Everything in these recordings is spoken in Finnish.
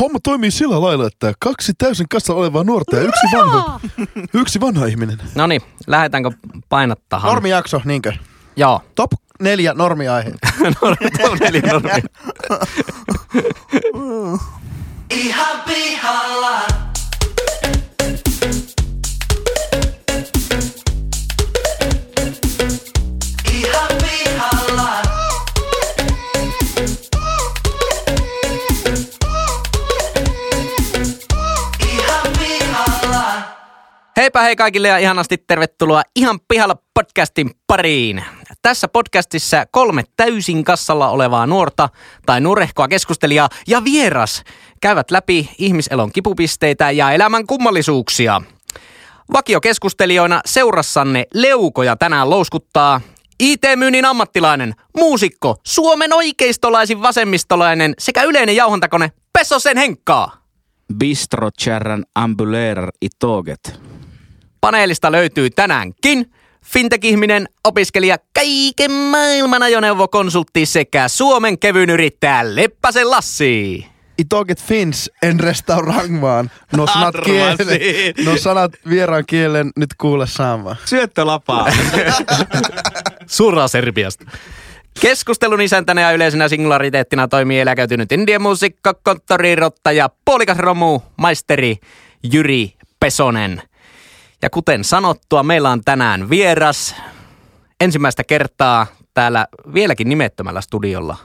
homma toimii sillä lailla, että kaksi täysin kassalla olevaa nuorta ja yksi vanha, yksi vanha ihminen. No niin, lähdetäänkö painattamaan? Normijakso, niinkö? Joo. Top neljä normiaihe. Normi, top neljä normi. Ihan pihalla. Heipä hei kaikille ja ihanasti tervetuloa Ihan pihalla podcastin pariin. Tässä podcastissa kolme täysin kassalla olevaa nuorta tai nurehkoa keskustelijaa ja vieras käyvät läpi ihmiselon kipupisteitä ja elämän kummallisuuksia. Vakiokeskustelijoina seurassanne leukoja tänään louskuttaa IT-myynnin ammattilainen, muusikko, Suomen oikeistolaisin vasemmistolainen sekä yleinen jauhontakone Pesosen Henkkaa. Bistrokärran ambulerar i tåget. Paneelista löytyy tänäänkin fintech-ihminen, opiskelija, kaiken maailman ajoneuvokonsultti sekä Suomen kevyyn yrittäjä Leppäsen Lassi. I taget finns en restaurang No sanat, kielen, no sanat vieraan kielen nyt kuule saamaan. Syöttölapaa. Suoraan Serbiasta. Keskustelun isäntänä ja yleisenä singulariteettina toimii eläköitynyt indian muusikko, konttorirottaja, puolikas romu, maisteri Jyri Pesonen. Ja kuten sanottua, meillä on tänään vieras ensimmäistä kertaa täällä vieläkin nimettömällä studiolla.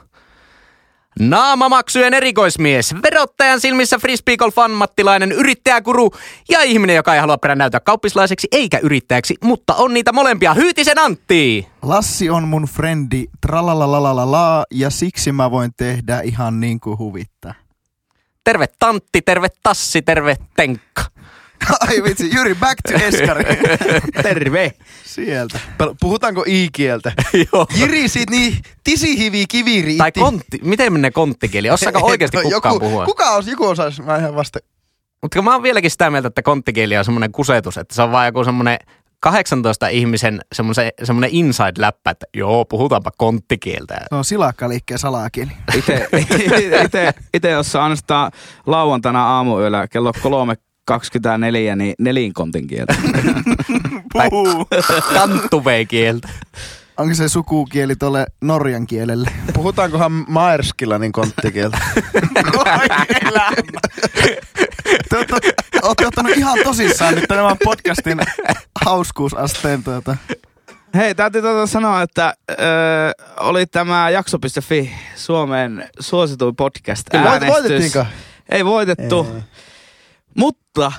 Naamamaksujen erikoismies, verottajan silmissä frisbeegolf ammattilainen, yrittäjäkuru ja ihminen, joka ei halua perään näyttää kauppislaiseksi eikä yrittäjäksi, mutta on niitä molempia. Hyytisen Antti! Lassi on mun frendi, tralalalalala, ja siksi mä voin tehdä ihan niin kuin huvittaa. Terve Tantti, terve Tassi, terve Tenkka. Ai vitsi, Jyri, back to Eskari. Terve. Sieltä. Puhutaanko i-kieltä? Joo. Jiri sit niin tisihivi kiviri. Tai kontti, miten menee konttikieli? Osaako oikeasti kukaan joku, puhua? Kuka os, joku osais, mä ihan vasta. Mutta mä oon vieläkin sitä mieltä, että konttikieli on semmoinen kusetus, että se on vaan joku semmoinen 18 ihmisen semmoinen, semmoinen inside-läppä, että joo, puhutaanpa konttikieltä. Se on silakkaliikkeen salakieli. Ite, ite, ite jos saa ainoastaan lauantaina aamuyöllä kello 3.24, niin nelinkontin kieltä. Puhuu. Kanttuvei-kieltä. Onko se sukukieli tolle norjan kielelle? Puhutaankohan Maerskilla niin konttikieltä? Te ootte, ootte ottanut ihan tosissaan nyt tämän podcastin hauskuusasteen tuota. Hei, täytyy tuota sanoa, että ö, oli tämä jakso.fi Suomen suosituin podcast äänestys. voitettiinko? Ei voitettu. Ei. Mutta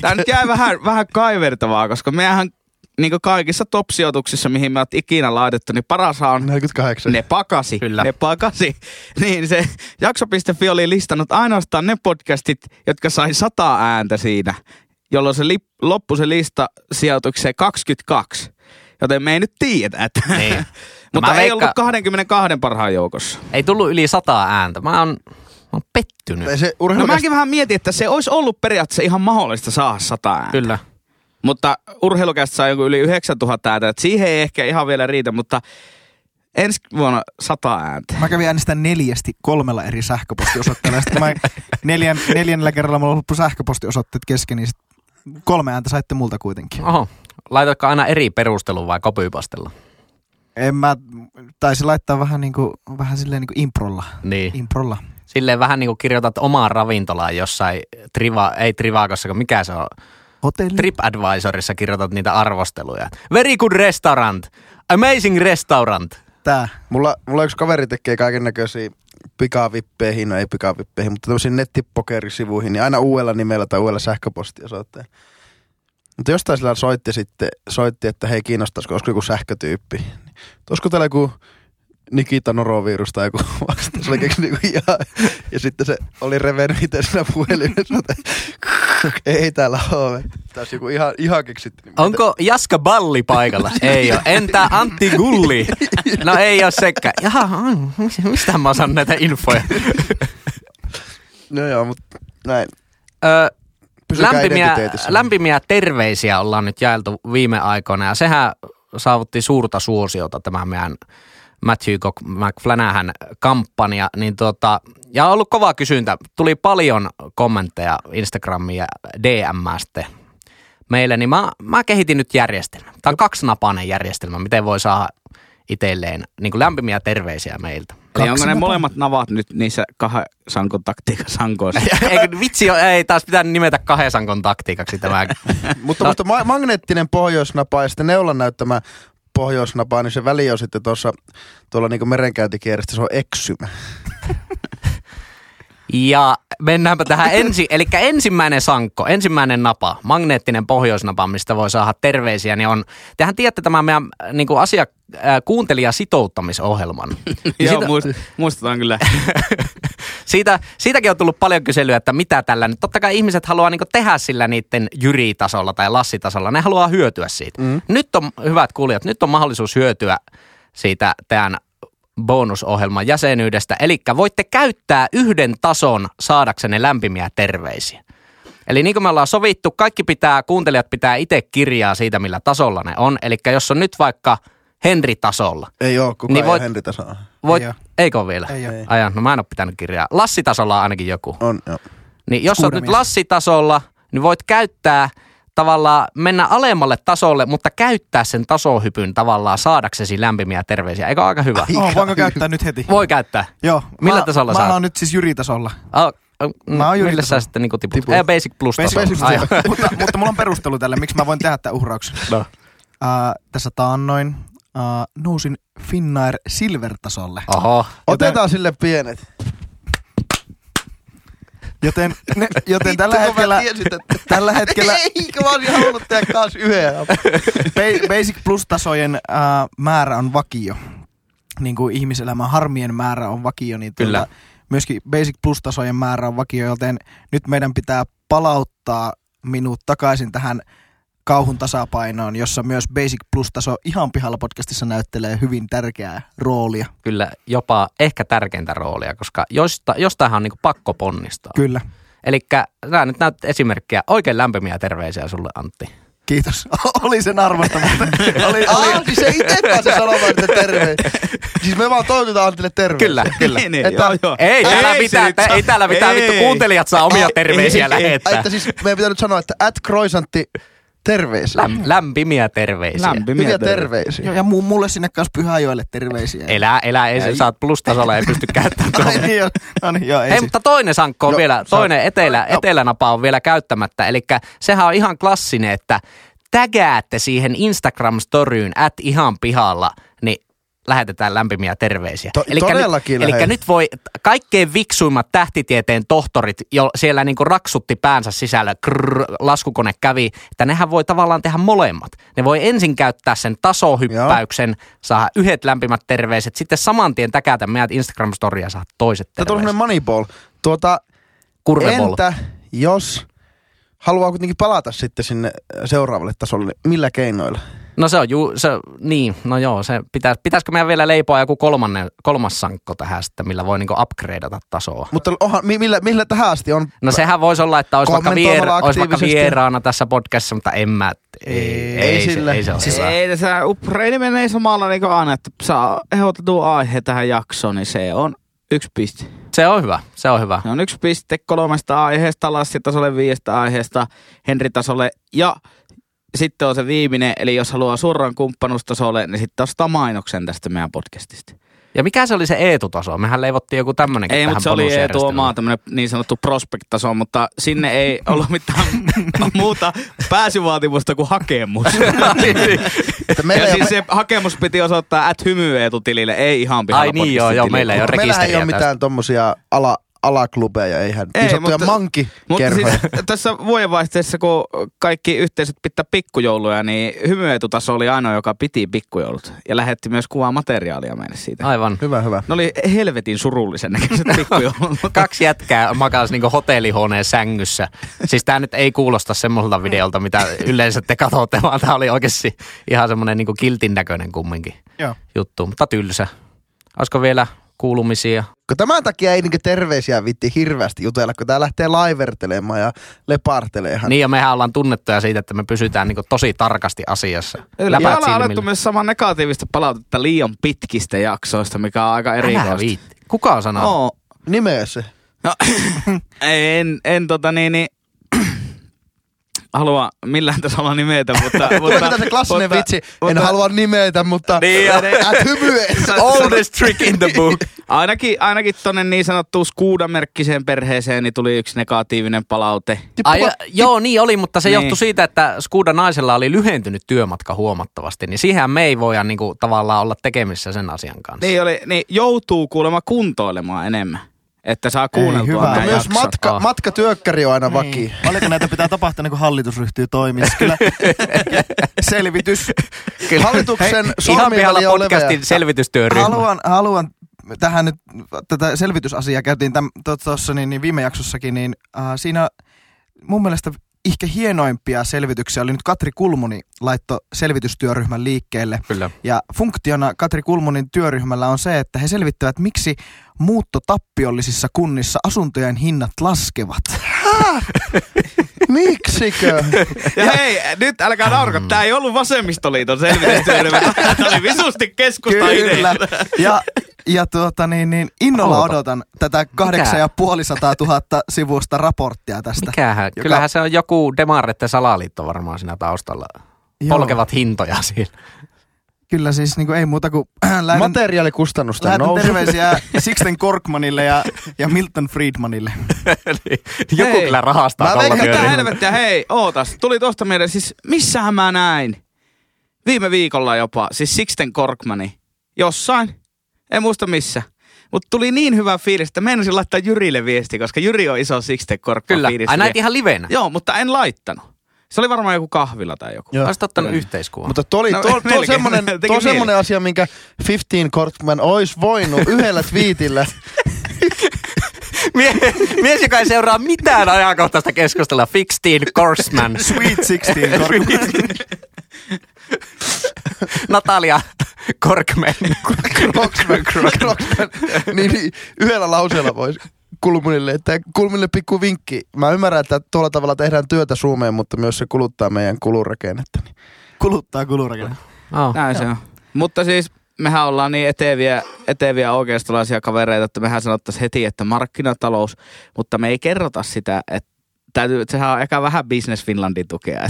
tämä nyt jää vähän, vähän kaivertavaa, koska mehän niin kaikissa top-sijoituksissa, mihin me oot ikinä laitettu, niin paras on 48. ne pakasi. Kyllä. Ne pakasi. Niin se jakso.fi oli listannut ainoastaan ne podcastit, jotka sai sata ääntä siinä, jolloin se lip, loppui se lista sijoitukseen 22. Joten me ei nyt tiedetä, että... Niin. No Mutta mä ei veikka- ollut 22 parhaan joukossa. Ei tullut yli sata ääntä. Mä oon, mä oon pettynyt. Se No urheilu mäkin vähän mietin, että se olisi ollut periaatteessa ihan mahdollista saada sata ääntä. Kyllä. Mutta urheilukästä saa joku yli 9000 ääntä, että siihen ei ehkä ihan vielä riitä, mutta ensi vuonna sata ääntä. Mä kävin äänestämään neljästi kolmella eri sähköpostiosoitteella. Sitten mä neljän, neljännellä kerralla mulla loppu sähköpostiosoitteet kesken, niin kolme ääntä saitte multa kuitenkin. Oho. Laitatko aina eri perustelun vai kopypastella? En mä, taisi laittaa vähän niinku, vähän silleen niinku improlla. Niin. Improlla. Silleen vähän niin kuin kirjoitat omaan ravintolaan jossain, triva, ei Trivagossa, kun mikä se on? Hotelli. TripAdvisorissa kirjoitat niitä arvosteluja. Very good restaurant. Amazing restaurant. Tää. Mulla, mulla yksi kaveri tekee kaiken näköisiä pikavippeihin, no ei pikavippeihin, mutta tämmöisiin nettipokerisivuihin, niin aina uudella nimellä tai uudella sähköpostiosoitteella. Mutta jostain sillä soitti sitten, soitti, että hei kiinnostaisiko, olisiko joku sähkötyyppi. Olisiko täällä joku Nikita Norovirus tai joku vastaus. Se oli joku ihan, ja sitten se oli revennyt itse siinä puhelimessa, että ei täällä ole. Tässä joku ihan, ihan keksitty. Onko Jaska Balli paikalla? ei ole. Entä Antti Gulli? No ei ole sekään. Jaha, mistä mä saan näitä infoja? No joo, mutta näin. Ö, Pysykää lämpimiä, lämpimiä terveisiä ollaan nyt jaeltu viime aikoina ja sehän saavutti suurta suosiota tämä meidän Matthew Cock McFlanahan kampanja, niin tota, ja on ollut kova kysyntä. Tuli paljon kommentteja Instagramiin ja DMstä meille, niin mä, mä kehitin nyt järjestelmän. Tämä on kaksinapainen järjestelmä, miten voi saada itselleen niin kuin lämpimiä terveisiä meiltä. Eli onko ne molemmat navat nyt niissä kahden sankon taktiikan sankoissa? Eikö, vitsi, ei taas pitää nimetä kahden sankon taktiikaksi tämä. Mutta, No. mutta ma- magneettinen pohjoisnapa ja sitten neulan näyttämä pohjoisnapa, niin se väli on sitten tuossa tuolla niin merenkäyntikierrestä, se on eksymä. Ja mennäänpä tähän ensi, eli ensimmäinen sankko, ensimmäinen napa, magneettinen pohjoisnapa, mistä voi saada terveisiä, niin on, tehän tiedätte tämän meidän niin kuin asia, äh, kuuntelija sitouttamisohjelman. Niin Joo, siitä, muist, muistutan kyllä. siitä, siitäkin on tullut paljon kyselyä, että mitä tällä nyt. Totta kai ihmiset haluaa niin tehdä sillä niiden jyritasolla tai lassitasolla. Ne haluaa hyötyä siitä. Mm. Nyt on, hyvät kuulijat, nyt on mahdollisuus hyötyä siitä tämän bonusohjelman jäsenyydestä. Eli voitte käyttää yhden tason saadaksenne lämpimiä terveisiä. Eli niin kuin me ollaan sovittu, kaikki pitää, kuuntelijat pitää itse kirjaa siitä, millä tasolla ne on. Eli jos on nyt vaikka Henri-tasolla, Ei oo, kukaan Niin voit- voit... Henri tasoa. voit, Ei oo. Eikö ole vielä? Ei oo. Ajan, no mä en ole pitänyt kirjaa. Lassitasolla on ainakin joku. On, joo. Niin jos olet nyt lassitasolla, niin voit käyttää tavallaan mennä alemmalle tasolle, mutta käyttää sen tasohypyn tavallaan saadaksesi lämpimiä terveisiä. Eikö aika hyvä? Oh, voinko käyttää nyt heti? Voi käyttää. Joo. Millä mä, tasolla mä sä oot? oon nyt siis Jyri-tasolla. Oh, Mä oon millä yritasolla. sä sitten niinku tiput? Tiput. Ei, basic plus Basic tasolla. plus mutta, mutta mulla on perustelu tälle, miksi mä voin tehdä tämän uhrauksen. no. Uh, tässä taannoin uh, nousin Finnair Silver-tasolle. Oho. Otetaan sille pienet. Joten, ne, joten tällä Vittu, kun hetkellä, tiesin, että... tällä hetkellä Eikö mä olisin halunnut tehdä kans yhden. ba- Basic Plus-tasojen uh, määrä on vakio. Niin kuin ihmiselämän harmien määrä on vakio, niin tuota, Kyllä. myöskin Basic Plus-tasojen määrä on vakio, joten nyt meidän pitää palauttaa minut takaisin tähän kauhun tasapainoon, jossa myös Basic Plus-taso ihan pihalla podcastissa näyttelee hyvin tärkeää roolia. Kyllä jopa ehkä tärkeintä roolia, koska josta, jostainhan on niinku pakko ponnistaa. Kyllä. Eli sä nyt näytät esimerkkiä. Oikein lämpimiä terveisiä sulle Antti. Kiitos. Oli sen arvosta, mutta oli, oli, Ah, siis se itse pääsi sanomaan, että terve. Siis me vaan toivotetaan Antille terve. Kyllä, kyllä. Niin, niin, Että- joo, joo. Ei, täällä se mitään, saa- ei täällä mitään Ei. vittu kuuntelijat saa omia terveisiä ei, ei. lähettää. Että siis meidän pitää nyt sanoa, että at croissantti terveisiä. Läm, lämpimiä terveisiä. Lämpimiä Hyviä terveisiä. terveisiä. Joo, ja mu- mulle sinne kanssa Pyhäjoelle terveisiä. Elää, elää, ei, Ei. sä oot plustasolla, ei pysty käyttämään tuolla. niin, joo. No niin, joo, ei Hei, si- mutta toinen sankko on Joo, vielä, sa- toinen etelä, joo. etelänapa on vielä käyttämättä. Eli sehän on ihan klassinen, että tägäätte siihen Instagram-storyyn at ihan pihalla, lähetetään lämpimiä terveisiä. To- Elikkä todellakin nyt, nyt voi kaikkein viksuimmat tähtitieteen tohtorit, jo siellä niinku raksutti päänsä sisällä, krrr, laskukone kävi, että nehän voi tavallaan tehdä molemmat. Ne voi ensin käyttää sen tasohyppäyksen, saada yhdet lämpimät terveiset, sitten saman tien täkätä meidät Instagram-storia ja saada toiset Tämä on terveiset. semmoinen moneyball. Tuota, Kurveball. entä jos haluaa kuitenkin palata sitten sinne seuraavalle tasolle, niin millä keinoilla? No se on ju, se, niin, no joo, se pitäis, pitäisikö meidän vielä leipoa joku kolmannen, kolmas sankko tähän sitten, millä voi niinku upgradeata tasoa? Mutta onhan, mi- millä, millä tähän asti on? No sehän voisi olla, että olisi vaikka, vier, olisi vaikka vieraana tässä podcastissa, mutta en mä, ei, ei, ei ei, se, sille. ei se ole Siis hyvä. ei tässä upgrade menee samalla niin kuin aina, että saa ehdotetun aihe tähän jaksoon, niin se on yksi piste. Se on hyvä, se on hyvä. Se on yksi piste kolmesta aiheesta, Lassi-tasolle viidestä aiheesta, Henri-tasolle ja sitten on se viimeinen, eli jos haluaa suoraan kumppanuustasolle, niin sitten ostaa mainoksen tästä meidän podcastista. Ja mikä se oli se Eetu-taso? Mehän leivottiin joku tämmöinenkin Ei, mutta se oli Eetu omaa tämmöinen niin sanottu prospect-taso, mutta sinne ei ollut mitään muuta pääsyvaatimusta kuin hakemus. Että meillä ja siis se hakemus piti osoittaa at hymy Eetu tilille, ei ihan pihalla Ai niin, joo, joo, meillä ei ole Mutta meillähän ei ole rekisteriä mitään tommosia ala, alaklubeja, eihän. Ei, Niin sanottuja mutta- manki Mutta siis tässä vuodenvaihteessa, kun kaikki yhteisöt pitää pikkujouluja, niin hymyetutaso oli ainoa, joka piti pikkujoulut. Ja lähetti myös kuvaa materiaalia meille siitä. Aivan. Hyvä, hyvä. Ne oli helvetin surullisen näköiset pikkujoulut. Kaksi jätkää makas niinku hotellihuoneen sängyssä. Siis tää nyt ei kuulosta semmoiselta videolta, mitä yleensä te katsotte, vaan tää oli oikeasti ihan semmonen niinku kiltin näköinen kumminkin Joo. juttu, mutta tylsä. Olisiko vielä kuulumisia. Kun tämän takia ei niinku terveisiä vitti hirveästi jutella, kun tää lähtee laivertelemaan ja lepartelemaan. Niin ja mehän ollaan tunnettuja siitä, että me pysytään niin tosi tarkasti asiassa. Ja Läpät ollaan alettu myös saman negatiivista palautetta liian pitkistä jaksoista, mikä on aika erikoista. viitti. Kuka on sanonut? Oo. Nimeä se. No, en, en tota niin, niin halua millään tasolla nimetä, mutta... mutta Mitä se klassinen mutta- vitsi? En mutta- halua nimetä, mutta Niin, ja- et hymyä. Oldest trick in the book. Ainakin, ainakin tonne niin sanottuun skuudamerkkiseen perheeseen niin tuli yksi negatiivinen palaute. Ai, joo, niin oli, mutta se Niin. johtui siitä, että Skuda naisella oli lyhentynyt työmatka huomattavasti. Niin siihen me ei voida niin kuin, tavallaan olla tekemissä sen asian kanssa. Niin, oli, niin joutuu kuulemma kuntoilemaan enemmän, että saa kuunneltua hyvä. Mutta myös jaksot. matka, Ah. matkatyökkäri on aina vaki. Paljonko näitä pitää tapahtua, niin kun hallitus ryhtyy toimimaan? Kyllä selvitys. Hallituksen Ihan sormiväli pihalla on podcastin selvitystyöryhmä. Haluan, haluan tähän nyt, tätä selvitysasiaa käytiin tuossa niin, niin viime jaksossakin, niin äh, siinä mun mielestä ehkä hienoimpia selvityksiä oli nyt Katri Kulmuni laitto selvitystyöryhmän liikkeelle. Kyllä. Ja funktiona Katri Kulmunin työryhmällä on se, että he selvittävät, miksi muuttotappiollisissa kunnissa asuntojen hinnat laskevat. Miksikö? Ja hei, nyt älkää naurako, tää ei ollut vasemmistoliiton selvitystyöryhmä. Tää oli visusti keskusta Kyllä. Ja, ja tuota, niin, niin innolla Oota. odotan tätä kahdeksan ja puolisataa tuhatta sivusta raporttia tästä. Mikähän? Joka- Kyllähän se on joku Demarretten salaliitto varmaan siinä taustalla. Joo. Polkevat hintoja siinä. Kyllä siis niin kuin, ei muuta kuin lähetän, Materiaalikustannusten lähetän nousu. terveisiä Sixten Korkmanille ja, ja Milton Friedmanille. Niin, Joku Hei. kyllä rahastaa Mä tuolla työryhmällä. helvettiä, hei, ootas. Tuli tosta mieleen, siis missähän mä näin? Viime viikolla jopa, siis Sixten Korkmani. Jossain. En muista missä. Mutta tuli niin hyvä fiilis, että meinasin laittaa Jyrille viesti, koska Jyri on iso Sixten Korkman Kyllä. fiilis. Ai näit ihan livenä. Joo, mutta en laittanut. Se oli varmaan joku kahvila tai joku. Joo. Olisit ottanut yhteiskuvan. Mutta tuo, oli, No, semmonen, tuo mieli. semmonen asia, minkä 15 Kortman olisi voinut yhdellä twiitillä. Mie- mies, joka ei seuraa mitään ajankohtaista keskustelua. Fixteen Corsman. Sweet Sixteen Korkman. Natalia Korkman. Crocsman. niin, niin, yhdellä lauseella voisi Kulmunille, että Kulmunille pikku vinkki. Mä ymmärrän, että tuolla tavalla tehdään työtä Suomeen, mutta myös se kuluttaa meidän kulurakennetta. Niin. Kuluttaa kulurakenne. Oh. Näin se on. Mutta siis mehän ollaan niin eteviä, eteviä oikeistolaisia kavereita, että mehän sanottaisiin heti, että markkinatalous, mutta me ei kerrota sitä, että täytyy, sehän on ehkä vähän Business Finlandin tukea.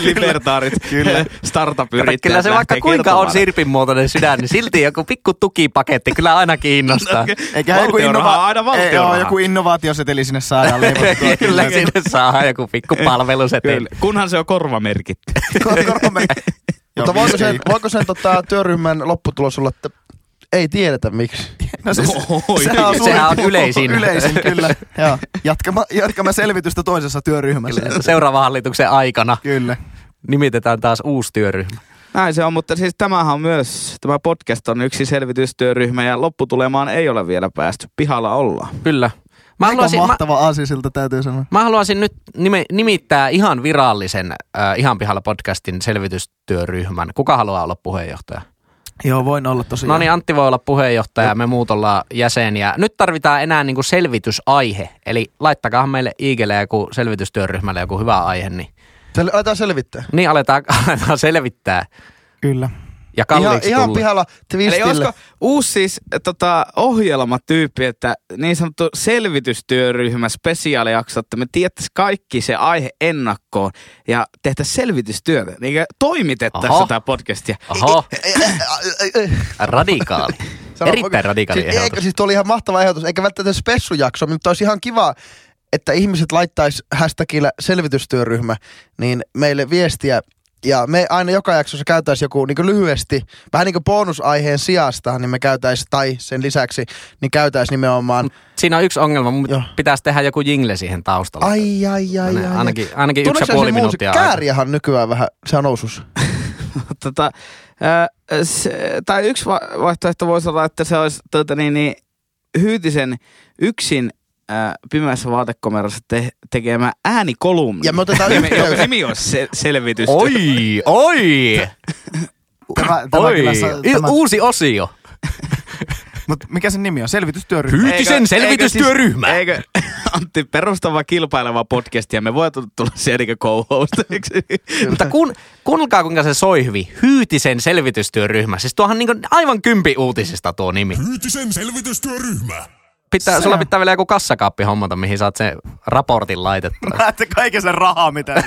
Libertaarit, Kyllä. startup-yrittäjät Kyllä se vaikka kuinka on sirpin muotoinen sydän, niin silti joku pikku tukipaketti kyllä aina kiinnostaa. Eikä joku, Valtionrahaa, aina ei, joo, joku innovaatioseteli sinne saadaan leivottua. Kyllä sinne saa joku pikku palveluseteli. Kyllä. Kunhan se on korvamerkitty. Korkman. Mutta voiko sen, voiko sen tota, työryhmän lopputulos olla, että ei tiedetä miksi? No siis, sehän on, Sehän on yleisin. Yleisin, kyllä. Joo. Jatkama, jatkamme selvitystä toisessa työryhmässä. Seuraavan hallituksen aikana Kyllä. nimitetään taas uusi työryhmä. Näin se on, mutta siis tämähän on myös, tämä podcast on yksi selvitystyöryhmä ja lopputulemaan ei ole vielä päästy. Pihalla ollaan. Kyllä. Mä Aika haluaisin, mä, mahtava aasisilta täytyy sanoa. mä haluaisin nyt nime, nimittää ihan virallisen äh, Ihan pihalla podcastin selvitystyöryhmän. Kuka haluaa olla puheenjohtaja? Joo, voin olla tosiaan. No niin, Antti voi olla puheenjohtaja, me muut ollaan jäseniä. Nyt tarvitaan enää niinku selvitysaihe, eli laittakaa meille Iigelle ja joku selvitystyöryhmälle joku hyvä aihe, niin, Sel- aletaan selvittää. niin aletaan, aletaan selvittää. Kyllä. Ja Ihan, kalliiksi ihan tulla. pihalla Eli twistille. olisiko uusi siis tota, ohjelmatyyppi, että niin sanottu selvitystyöryhmä spesiaalijakso, että me tietäisiin kaikki se aihe ennakkoon ja tehtäisiin selvitystyötä. Niin toimitettaisiin tätä podcastia. Oho, Eh, radikaali. Sano, Erittäin radikaali siis, ehdotus. eikö, siis tuo oli ihan mahtava ehdotus, eikä välttämättä spessujakso, mutta olisi ihan kiva, että ihmiset laittaisi hashtagillä selvitystyöryhmä, niin meille viestiä, ja me aina joka jaksossa käytäisiin joku niin lyhyesti, vähän niin kuin bonusaiheen sijasta, niin me käytäisiin, tai sen lisäksi, niin käytäisiin nimenomaan, Siinä on yksi ongelma, Joo. pitäisi tehdä joku jingle siihen taustalla. ai ai ai ai. Sellainen ai. ainakin, ainakin yksi ja puoli minuuttia. Kääriähän nykyään vähän, se on nousus. tota, ää, se, tai yksi va- vaihtoehto voisi olla, että se olisi tota, niin, niin, Hyytisen yksin ää, pimeässä vaatekomerossa te- tekemä äänikolumni. Ja me otetaan Nimi- jonka yhteys. nimi olisi se, selvitystyö. Oi, oi, Tämä, tämä oi. kyllä, tämä, Uusi osio. Mutta mikä sen nimi on? Selvitystyöryhmä. Hyytisen selvitystyöryhmä. Eikö, eikö Antti perustava kilpaileva podcast ja me voitu tulla eikö co-hostiksi? Mutta kun, kuunnelkaa kuinka se soi hyvin. Hyytisen selvitystyöryhmä. Siis tuohan niin aivan kympi uutisista tuo nimi. Hyytisen selvitystyöryhmä. Pitää, sulla pitää vielä joku kassakaappi hommata, mihin saat sen raportin laitettua. Näette kaiken sen rahaa, mitä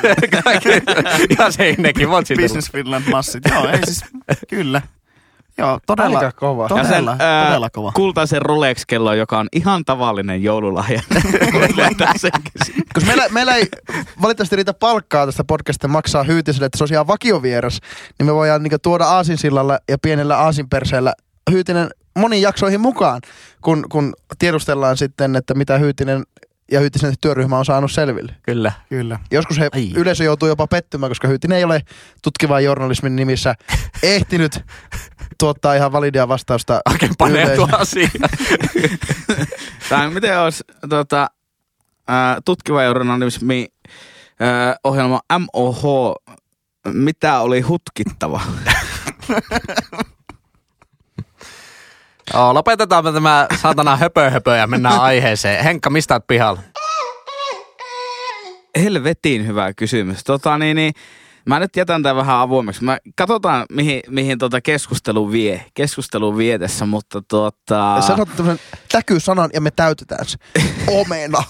Ihan seinäkin, voit siitä Business Finland massit. Joo, ei siis, kyllä. Joo, todella, Aika kova. Ja sen, todella, ää, todella kova. Kultaisen Rolex-kello, joka on ihan tavallinen joululahja. Koska meillä, meillä ei valitettavasti riitä palkkaa tästä podcastista maksaa hyytiselle, että se olisi ihan vakiovieras, niin me voidaan niin tuoda aasinsillalla ja pienellä aasinperseellä hyytinen moniin jaksoihin mukaan, kun, kun tiedustellaan sitten, että mitä hyytinen ja hyytisen työryhmä on saanut selville. Kyllä. Kyllä. Joskus he, Ai. yleisö joutuu jopa pettymään, koska Hyytinen ei ole tutkivan journalismin nimissä ehtinyt tuottaa ihan validia vastausta. Oikein paneutua asiaan. Tai miten olisi tota, ää, tutkiva journalismi ää, ohjelma MOH, mitä oli hutkittava? Joo, lopetetaanpa tämä saatana höpö höpö ja mennään aiheeseen. Henkka, mistä oot pihalla? Helvetin hyvä kysymys. Tota, niin, niin, mä nyt jätän tämän vähän avoimeksi. Mä katsotaan, mihin, mihin tota keskustelu vie. Keskustelu vie tässä, mutta. Sä sanot tämmöisen täkysanan ja me täytetään se. Omena.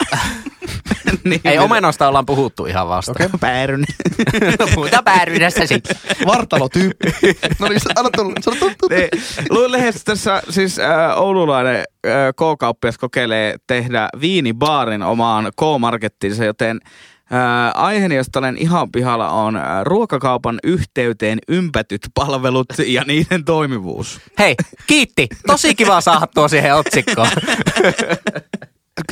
niin, Ei omenosta ollaan puhuttu ihan vasta. Okei. Pääryn. Puhutaan päärynästä sitten. Vartalotyyppi. No niin, anna tulla. Sano tulla. tulla. Niin, Luin lehdessä tässä siis äh, oululainen äh, K-kauppias kokeilee tehdä viinibaarin omaan K-markettiinsa, joten äh, aiheeni, josta olen ihan pihalla, on ruokakaupan yhteyteen ympätyt palvelut ja niiden toimivuus. Hei, kiitti. Tosi kiva saada tuo siihen otsikkoon.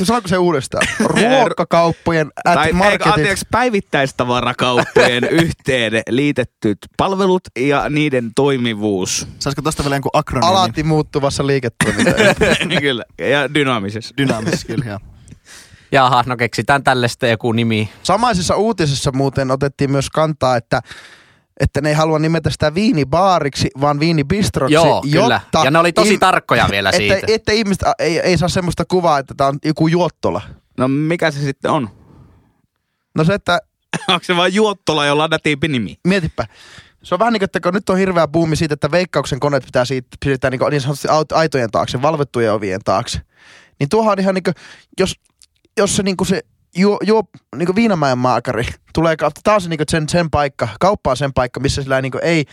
Saanko se uudestaan? Ruokakauppojen at tai marketit. anteeksi, päivittäistavarakauppojen yhteen liitettyt palvelut ja niiden toimivuus. Saisiko tosta vielä jonkun akronyymi? Alati muuttuvassa liiketoiminnassa. Kyllä, ja dynaamisessa. Dynaamisessa, kyllä. Jaha, no keksitään tälle sitten joku nimi. Samaisessa uutisessa muuten otettiin myös kantaa, että että ne ei halua nimetä sitä viinibaariksi, vaan viinibistroksi, Joo, kyllä. jotta... Ja ne oli tosi im- tarkkoja vielä siitä. Että, että ihmiset ei, ei saa semmoista kuvaa, että tämä on joku juottola. No mikä se sitten on? No se, että Onko se vain juottola, jolla on nätiimpi nimi? mietipä. Se on vähän niin kuin, että kun nyt on hirveä buumi siitä, että veikkauksen koneet pitää siitä, siirtää niin, kuin, niin sanotusti aitojen taakse, valvettujen ovien taakse. Niin tuohan on ihan niin kuin, jos, jos se, niin kuin se juo, juo niin kuin Viinamäen maakari tulee, ka- tää on se, niin kuin sen, sen paikka, kauppa on sen paikka, missä sillä niin kuin ei,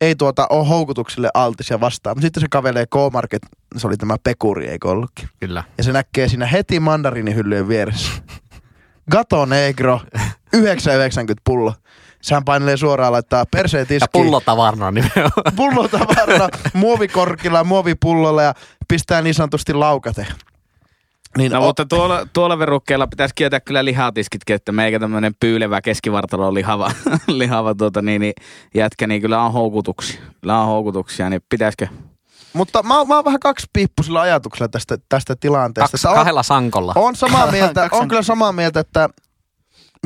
ei tuota, ole houkutuksille altis ja vastaan. Mutta sitten se kavelee K-Market, se oli tämä Pekuri, eikö ollutkin? Kyllä. Ja se näkee siinä heti mandarinihyllyjen vieressä. Gato Negro, 9,90 pullo. Sehän painelee suoraan laittaa perseen Ja tiskiin. pullotavarna nimenomaan. Pullotavarana, muovikorkilla, muovipullolla ja pistää niin sanotusti laukate. Niin No o- mutta tuolla, tuolla verukkeella pitäisi kieltää kyllä lihatiskitkin, että meikä tämmönen pyylevä keskivartalo lihava, lihava tuota, niin, niin, jätkä, niin kyllä on houkutuksia. Kyllä on houkutuksia, niin pitäisikö? Mutta mä, mä oon vähän kaksipiippuisella ajatuksella tästä, tästä tilanteesta. On- kahdella sankolla. On samaa mieltä, on kyllä samaa mieltä, että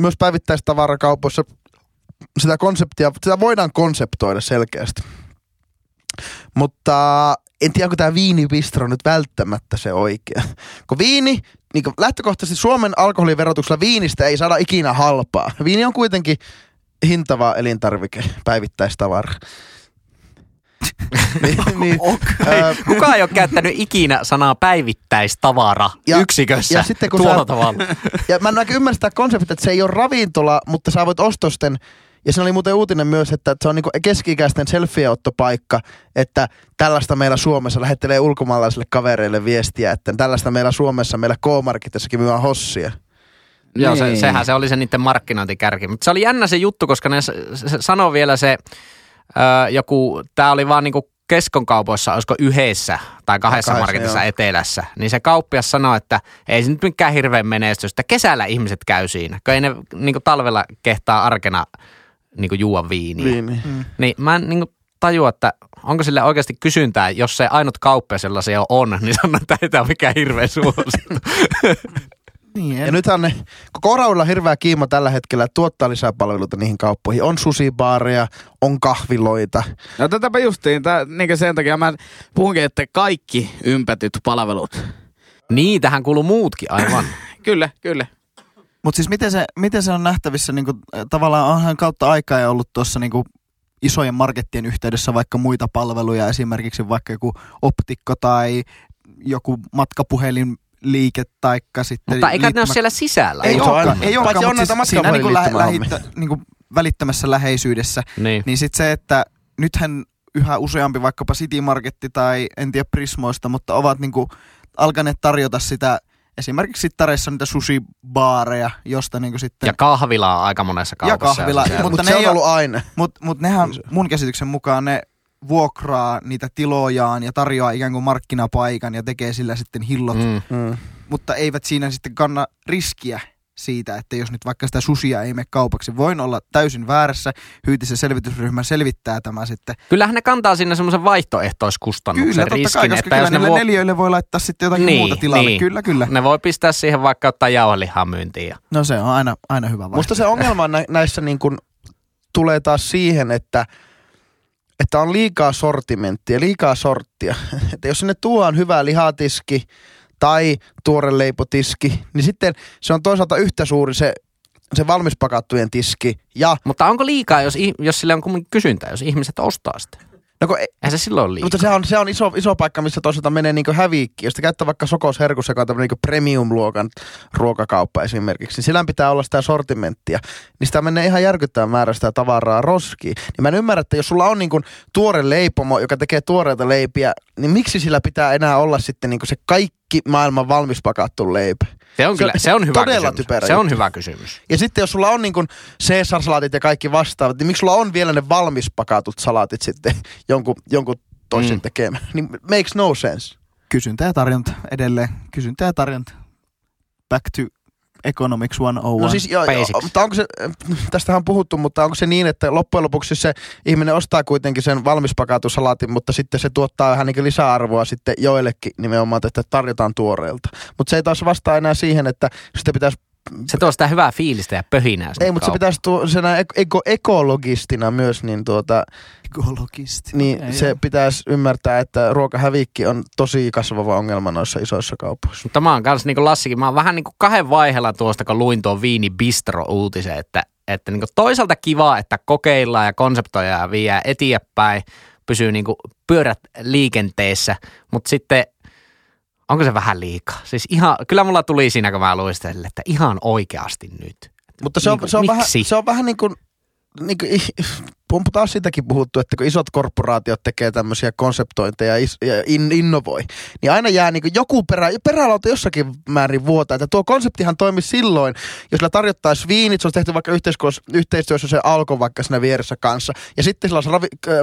myös päivittäistavarakaupoissa sitä konseptia, sitä voidaan konseptoida selkeästi. Mutta en tiedä, onko tämä viinibistro nyt välttämättä se oikea. Kun viini, niin kuin lähtökohtaisesti Suomen alkoholiverotuksella viinistä ei saada ikinä halpaa. Viini on kuitenkin hintava elintarvike, päivittäistavara. niin, niin, ää, Kukaan ei ole käyttänyt ikinä sanaa päivittäistavara Ja- yksikössä ja sitten kun tuolla sä- tavalla. Ja mä en ymmärrä sitä konseptia, että se ei ole ravintola, mutta sä voit ostosten ja siinä oli muuten uutinen myös, että se on niinku keski-ikäisten selfieottopaikka, että tällaista meillä Suomessa lähettelee ulkomaalaisille kavereille viestiä, että tällaista meillä Suomessa, meillä K-Marketissakin myydään hossia. Joo, se, Niin. sehän se oli se niiden markkinointikärki. Mutta se oli jännä se juttu, koska ne sanoi vielä se ö, joku, tämä oli vaan niinku keskon kaupoissa, olisiko yhdessä tai kahdessa Kahdessa, marketissa joo. etelässä, niin se kauppias sanoi, että ei se nyt mikään hirveän menestystä. Kesällä ihmiset käy siinä, kun ei ne niinku talvella kehtaa arkena niinku juua viiniä. Viini. Niin mä en niinku tajua, että onko sille oikeasti kysyntää, jos se ainut kauppa sellaisia on, niin sanon, että ei tämä ole mikään hirveä suosittu. Niin, Ja en, nythän ne, koko Oraudella on hirveä kiima tällä hetkellä, että tuottaa lisää palveluita niihin kauppoihin. On susibaareja, on kahviloita. No tätäpä justiin, tää, niin sen takia mä puhunkin, että kaikki ympätyt palvelut. Niin, tähän kuuluu muutkin aivan. Kyllä, kyllä. Mutta siis miten se, miten se on nähtävissä, niin kuin, tavallaan onhan kautta aikaa jo ollut tuossa niin kuin isojen markettien yhteydessä vaikka muita palveluja, esimerkiksi vaikka joku optikko tai joku matkapuhelinliike taikka sitten... Mutta eikä ne ole liittymä- siellä sisällä. Ei olekaan, ei olekaan, on mutta näitä siis siinä niin kuin, lähittä, niin kuin välittömässä läheisyydessä. Niin. Niin sitten se, että nythän yhä useampi vaikkapa City Marketti tai en tiedä Prismoista, mutta ovat niinku alkaneet tarjota sitä esimerkiksi sittareissa niitä sushi-baareja, josta niinku sitten... Ja kahvila on aika monessa Ja kaupassa. kahvila, siellä. mutta Mutta ne se ei on ollut aina. Mutta mut nehän mun käsityksen mukaan ne vuokraa niitä tilojaan ja tarjoaa ikään kuin markkinapaikan ja tekee sillä sitten hillot. Mm. Mm. mutta eivät siinä sitten kanna riskiä siitä, että jos nyt vaikka sitä susia ei mene kaupaksi, voin olla täysin väärässä. Hyytisen selvitysryhmä selvittää tämä sitten. Kyllähän ne kantaa sinne semmoisen vaihtoehtoiskustannuksen Kyllä, totta riskin, kai, koska että kyllä jos ne, niille vo- neljöille voi laittaa sitten jotakin Niin, muuta tilalle. niin. Kyllä, kyllä. ne voi pistää siihen vaikka ottaa jauhelihaa myyntiin. Ja... No se on aina, aina hyvä vaihtoehto. Musta se ongelma nä- näissä niin kun tulee taas siihen, että, että on liikaa sortimenttia, liikaa sorttia. Että jos sinne tuodaan hyvä lihatiski tai tuore leipotiski, niin sitten se on toisaalta yhtä suuri se, se valmis pakattujen tiski. Ja, Mutta onko liikaa, jos, jos sille on kumminkin kysyntää, jos ihmiset ostaa sitä? no kun, ei- Eihän se silloin liikaa. mutta se on, se on iso, iso paikka, missä toisaalta menee niin häviikki. Jos te käyttää vaikka Sokos Herkussa, joka on tämmöinen niin premium-luokan ruokakauppa esimerkiksi, niin sillä pitää olla sitä sortimenttia. Niin sitä menee ihan järkyttävän määrä sitä tavaraa roskiin. Niin mä en ymmärrä, että jos sulla on niin kuin tuore leipomo, joka tekee tuoreita leipiä, niin miksi sillä pitää enää olla sitten niin kuin se kaikki maailman valmis pakattu leipä? se, on se kyllä, se on hyvä todella kysymys. typerä Se on juttu. hyvä kysymys. Ja sitten jos sulla on niin kuin Caesar-salaatit ja kaikki vastaavat, niin miksi sulla on vielä ne valmis pakatut salaatit sitten jonkun, jonkun toisen Mm. mm. tekemään? Niin makes no sense. Kysyntä ja tarjonta edelleen. Kysyntä ja tarjonta. Back to Economics 101. No siis, joo, joo, mutta onko se, tästähän on puhuttu, mutta onko se niin, että loppujen lopuksi se ihminen ostaa kuitenkin sen valmispakatun salaatin, mutta sitten se tuottaa vähän niin lisäarvoa sitten joillekin nimenomaan, että tarjotaan tuoreelta. Mutta se ei taas vastaa enää siihen, että sitä pitäisi, Se tuo sitä hyvää fiilistä ja pöhinää. ei, mutta se pitäisi tuo, senä eko, ekologistina myös, niin tuota, Ekologisti. niin Ei se oo. pitäisi ymmärtää, että ruokahävikki on tosi kasvava ongelma noissa isoissa kaupoissa. Mutta mä oon kanssa niin kuin Lassikin, mä oon vähän niin kuin kahden vaiheella tuosta, kun luin tuon Viini Bistro-uutisen, että, että niin kuin toisaalta kiva, että kokeillaan ja konseptoidaan ja viedään eteenpäin, pysyy niin kuin pyörät liikenteessä, mutta sitten onko se vähän liikaa? Siis ihan, kyllä mulla tuli siinä, kun mä sitä, että ihan oikeasti nyt. Mutta se on, Niinku, se on, vähän, se on vähän niin kuin, niin kuin on taas sitäkin puhuttu, että kun isot korporaatiot tekee tämmöisiä konseptointeja ja in, innovoi, niin aina jää niin joku perä, perälauta jossakin määrin vuotaa. Että tuo konseptihan toimi silloin, jos sillä tarjottaisiin viinit, se olisi tehty vaikka yhteistyössä, se alko vaikka siinä vieressä kanssa. Ja sitten sillä olisi ravi, äh,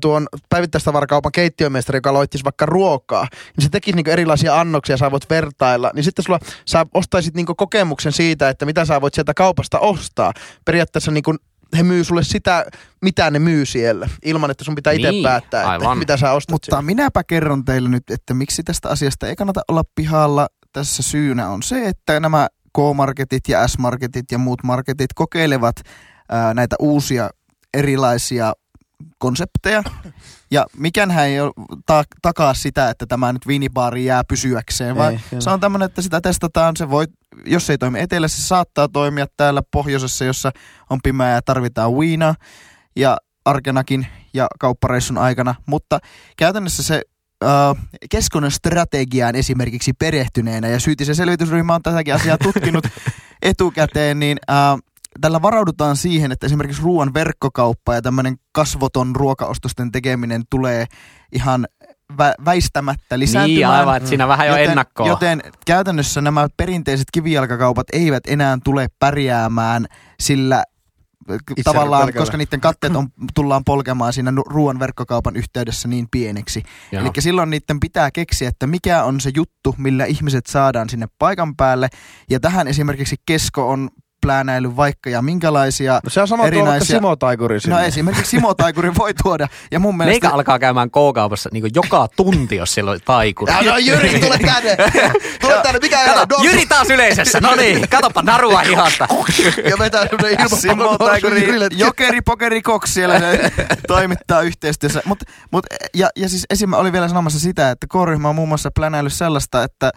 tuon päivittäistavarakaupan keittiömestari, joka loittisi vaikka ruokaa, niin se tekisi niin erilaisia annoksia, sä voit vertailla. Niin sitten sulla, sä ostaisit niin kokemuksen siitä, että mitä sä voit sieltä kaupasta ostaa. Periaatteessa niin he myy sulle sitä, mitä ne myy siellä, ilman että sun pitää itse Niin, päättää, että aivan. mitä sä ostat Mutta sieltä. minäpä kerron teille nyt, että miksi tästä asiasta ei kannata olla pihalla. Tässä syynä on se, että nämä K-marketit ja S-marketit ja muut marketit kokeilevat ää, näitä uusia erilaisia konsepteja. Ja mikään ei ole ta- takaa sitä, että tämä nyt viinibaari jää pysyäkseen, vaan Ei, se on tämmöinen, että sitä testataan. Se voi, jos ei toimi etelässä, se saattaa toimia täällä pohjoisessa, jossa on pimeää ja tarvitaan viinaa. Ja arkenakin ja kauppareissun aikana, mutta käytännössä se Keskonen strategiaan esimerkiksi perehtyneenä ja syytisen selvitysryhmä on tätäkin asiaa tutkinut etukäteen, niin äh, tällä varaudutaan siihen, että esimerkiksi ruoan verkkokauppa ja tämmöinen kasvoton ruokaostosten tekeminen tulee ihan vä- väistämättä lisääntymään. Niin aivan, että siinä vähän jo joten, ennakkoa. Joten käytännössä nämä perinteiset kivijalkakaupat eivät enää tule pärjäämään sillä Itse tavallaan, pelkällä. koska niiden katteet on, tullaan polkemaan siinä ruoan verkkokaupan yhteydessä niin pieneksi. Eli silloin niiden pitää keksiä, että mikä on se juttu, millä ihmiset saadaan sinne paikan päälle. Ja tähän esimerkiksi Kesko on pläänäily vaikka ja minkälaisia No se on sama vaikka Simo Taikuri sinne. No esimerkiksi Simo Taikuri voi tuoda. Ja mun mielestä... Meikä alkaa käymään K-kaupassa niin joka tunti, jos siellä on taikuri. Ja no Jyri, tule tänne! Tule tänne, mikä Kato, ero? No, Jyri taas yleisössä. No niin, katoppa narua hihasta. Ja vetää semmonen Simo ilmapallo Taikuri, Jyrille. Jokeri Pokeri Cox siellä toimittaa yhteistyössä. Mut, mut, ja, ja siis esim. oli vielä sanomassa sitä, että K-ryhmä on muun muassa plänäillyt sellaista, että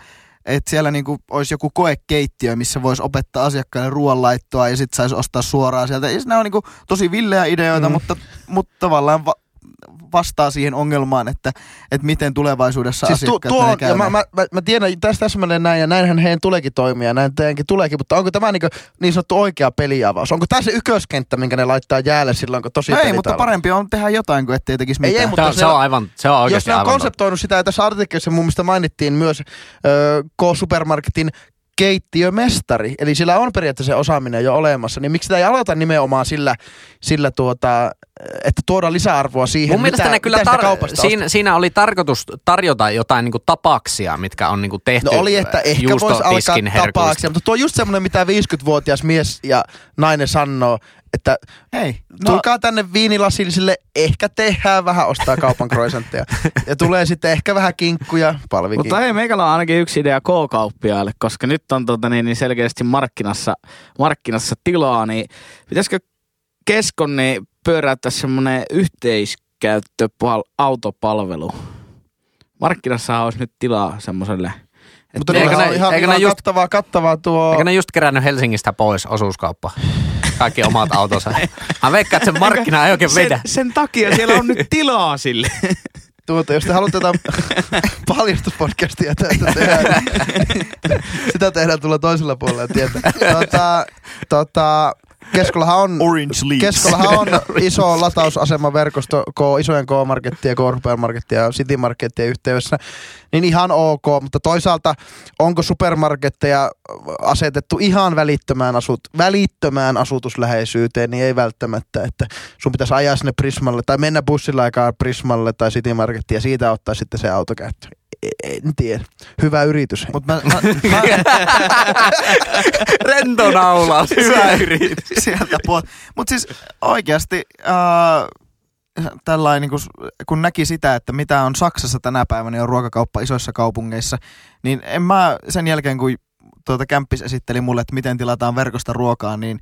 että siellä niinku olisi joku koekeittiö, missä voisi opettaa asiakkaille ruoanlaittoa ja sitten saisi ostaa suoraan sieltä. Ja nämä on niinku tosi villejä ideoita, mm. mutta, mutta tavallaan va- vastaa siihen ongelmaan, että, että miten tulevaisuudessa Siis asiakkaat tuo, menee on- mä, mä, mä, mä tiedän tästä täsmälleen näin, ja näinhän heidän tuleekin toimia, ja näin teidänkin tuleekin, mutta onko tämä niin, niin sanottu oikea peliavaus? Onko tämä se ykköskenttä, minkä ne laittaa jäälle silloin, kun tosi No ei, mutta alkaa? parempi on tehdä jotain kuin ettei tekisi Ei, mitään. ei, mutta Se on, se on on- aivan, se on Jos ne on aivan totta. konseptoinut sitä, ja tässä artikkelissa mun mielestä mainittiin myös ö, K-supermarketin keittiömestari, eli sillä on periaatteessa osaaminen jo olemassa, niin miksi sitä ei aloita nimenomaan sillä, sillä tuota, että tuodaan lisäarvoa siihen, Mun mitä, ne kyllä mitä tar- siinä, siinä oli tarkoitus tarjota jotain niinku tapaksia, mitkä on niinku tehty No oli, että ehkä voisi alkaa herkuista. tapaaksia, mutta tuo on just semmoinen, mitä 50-vuotias mies ja nainen sanoo, että Hei, no. tulkaa tänne viinilasillisille, ehkä tehdään vähän ostaa kaupan croissantteja. ja tulee sitten ehkä vähän kinkkuja, palvikin. Mutta ei, meikällä on ainakin yksi idea K-kauppiaille, koska nyt on tota, niin, niin selkeästi markkinassa, markkinassa tilaa, niin pitäisikö keskon niin pyöräyttää semmoinen yhteiskäyttöautopalvelu? Markkinassa olisi nyt tilaa semmoiselle. mutta Eikö ne- ne, on ihan, eikö ihan ne just- kattavaa, kattavaa tuo... Eikö ne just kerännyt Helsingistä pois osuuskauppa? Kaikki omat autonsa. Mä veikkaan, että se markkina ei oikein sen, vedä. sen takia siellä on nyt tilaa sille. Tuota, jos te haluatte jotain paljastuspodcastia tästä tehdä, niin sitä tehdään tuolla toisella puolella tietää. Tota, tota, Keskollahan on, Orange Leaves. Keskollahan on iso latausasemaverkosto K, isojen K-markettien, K-supermarkettien ja City-markettien yhteydessä. Niin ihan ok, mutta toisaalta onko supermarketteja asetettu ihan välittömään, asut, välittömään asutusläheisyyteen, niin ei välttämättä, että sun pitäisi ajaa sinne Prismalle tai mennä bussilla aikaa Prismalle tai City Markettiin ja siitä ottaa sitten se auto käyttöön. En tiedä. Hyvä yritys. Mut mä, mä, mä, Rento naulaus. Hyvä yritys. sieltä puolta. Mutta siis oikeasti äh, tällainen, niin kun, kun näki sitä, että mitä on Saksassa tänä päivänä jo ruokakauppa isoissa kaupungeissa, niin en mä sen jälkeen, kun tuota Kämppis esitteli mulle, että miten tilataan verkosta ruokaa, niin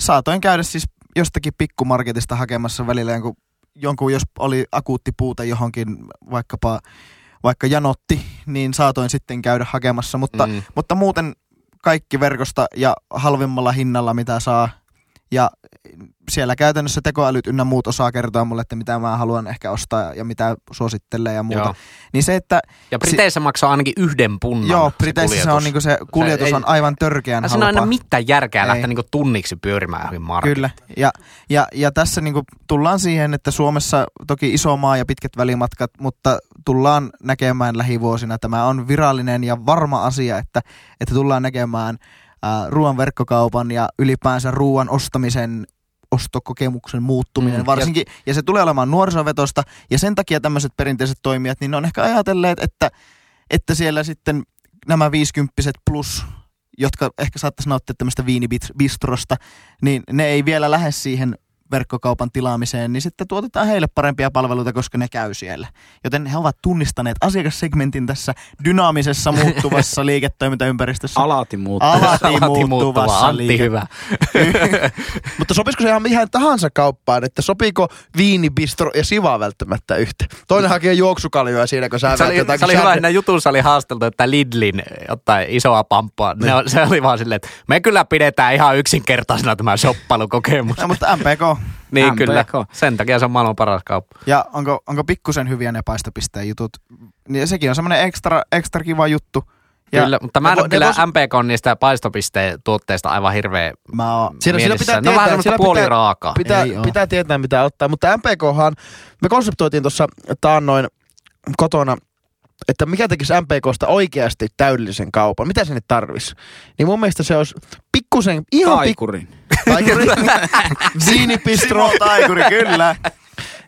saatoin käydä siis jostakin pikkumarketista hakemassa välillä jonkun, jonkun jos oli akuutti puute johonkin vaikkapa vaikka janotti, niin saatoin sitten käydä hakemassa, mutta, Mm. mutta muuten kaikki verkosta ja halvimmalla hinnalla, mitä saa. Ja siellä käytännössä tekoälyt ynnä muut osaa kertoa mulle, että mitä mä haluan ehkä ostaa ja mitä suosittelee ja muuta. Joo. Niin se, että Ja Briteissä maksaa ainakin yhden punnan joo, se Briteissä se on kuljetus. niinku se kuljetus ei- on aivan törkeän Siinä on aina mitään järkeä Ei. lähteä niinku tunniksi pyörimään johonkin markkiin. Kyllä, ja, ja, ja tässä niinku tullaan siihen, että Suomessa toki iso maa ja pitkät välimatkat, mutta tullaan näkemään lähivuosina. Tämä on virallinen ja varma asia, että, että tullaan näkemään ää, ruoan verkkokaupan ja ylipäänsä ruoan ostamisen ostokokemuksen muuttuminen Mm, mm, varsinkin, ja, ja se tulee olemaan nuorisovetosta, ja sen takia tämmöiset perinteiset toimijat, niin ne on ehkä ajatelleet, että, että siellä sitten nämä viisikymppiset plus jotka ehkä saattaisi nauttia tämmöistä viinibistrosta, niin ne ei vielä lähde siihen verkkokaupan tilaamiseen, niin sitten tuotetaan heille parempia palveluita, koska ne käy siellä. Joten he ovat tunnistaneet asiakassegmentin tässä dynaamisessa muuttuvassa liiketoimintaympäristössä. Alati muuttuu. Alati Alati muuttuva, muuttuvassa Antti liike- hyvä. Mutta sopisiko se ihan mihin tahansa kauppaan, että sopiiko viinibistro ja siva välttämättä yhtä? Toinen hakee juoksukaljoja siinä, kun sä Se oli, se oli hyvä, että jutussa oli haasteltu, että Lidlin jotain isoa pamppua. Ne on, se oli vaan silleen, että me kyllä pidetään ihan yksinkertaisena tämä shoppailukokemus. No, mutta MPK. Niin MPK. kyllä, sen takia se on maailman paras kauppa. Ja onko, onko pikkusen hyviä ne paistopisteen jutut? Niin sekin on semmoinen ekstra, ekstra kiva juttu. Ja Kyllä, mutta mä en ole kyllä vois- MPK on niistä paistopisteen tuotteista aivan hirveä Mä oon, Siinä- siinä pitää vähän tietää, semmoista siinä pitää- puoliraakaa. Pitää, Ei oo. pitää tietää, mitä ottaa. Mutta MPKhan, me konseptoitiin tuossa taannoin kotona, että mikä tekisi MPKsta oikeasti täydellisen kaupan. Mitä sinne tarvisi? Niin mun mielestä se olisi pikkusen, ihan Taikurin. pikku... Viinipistro. Simo Taikuri, kyllä.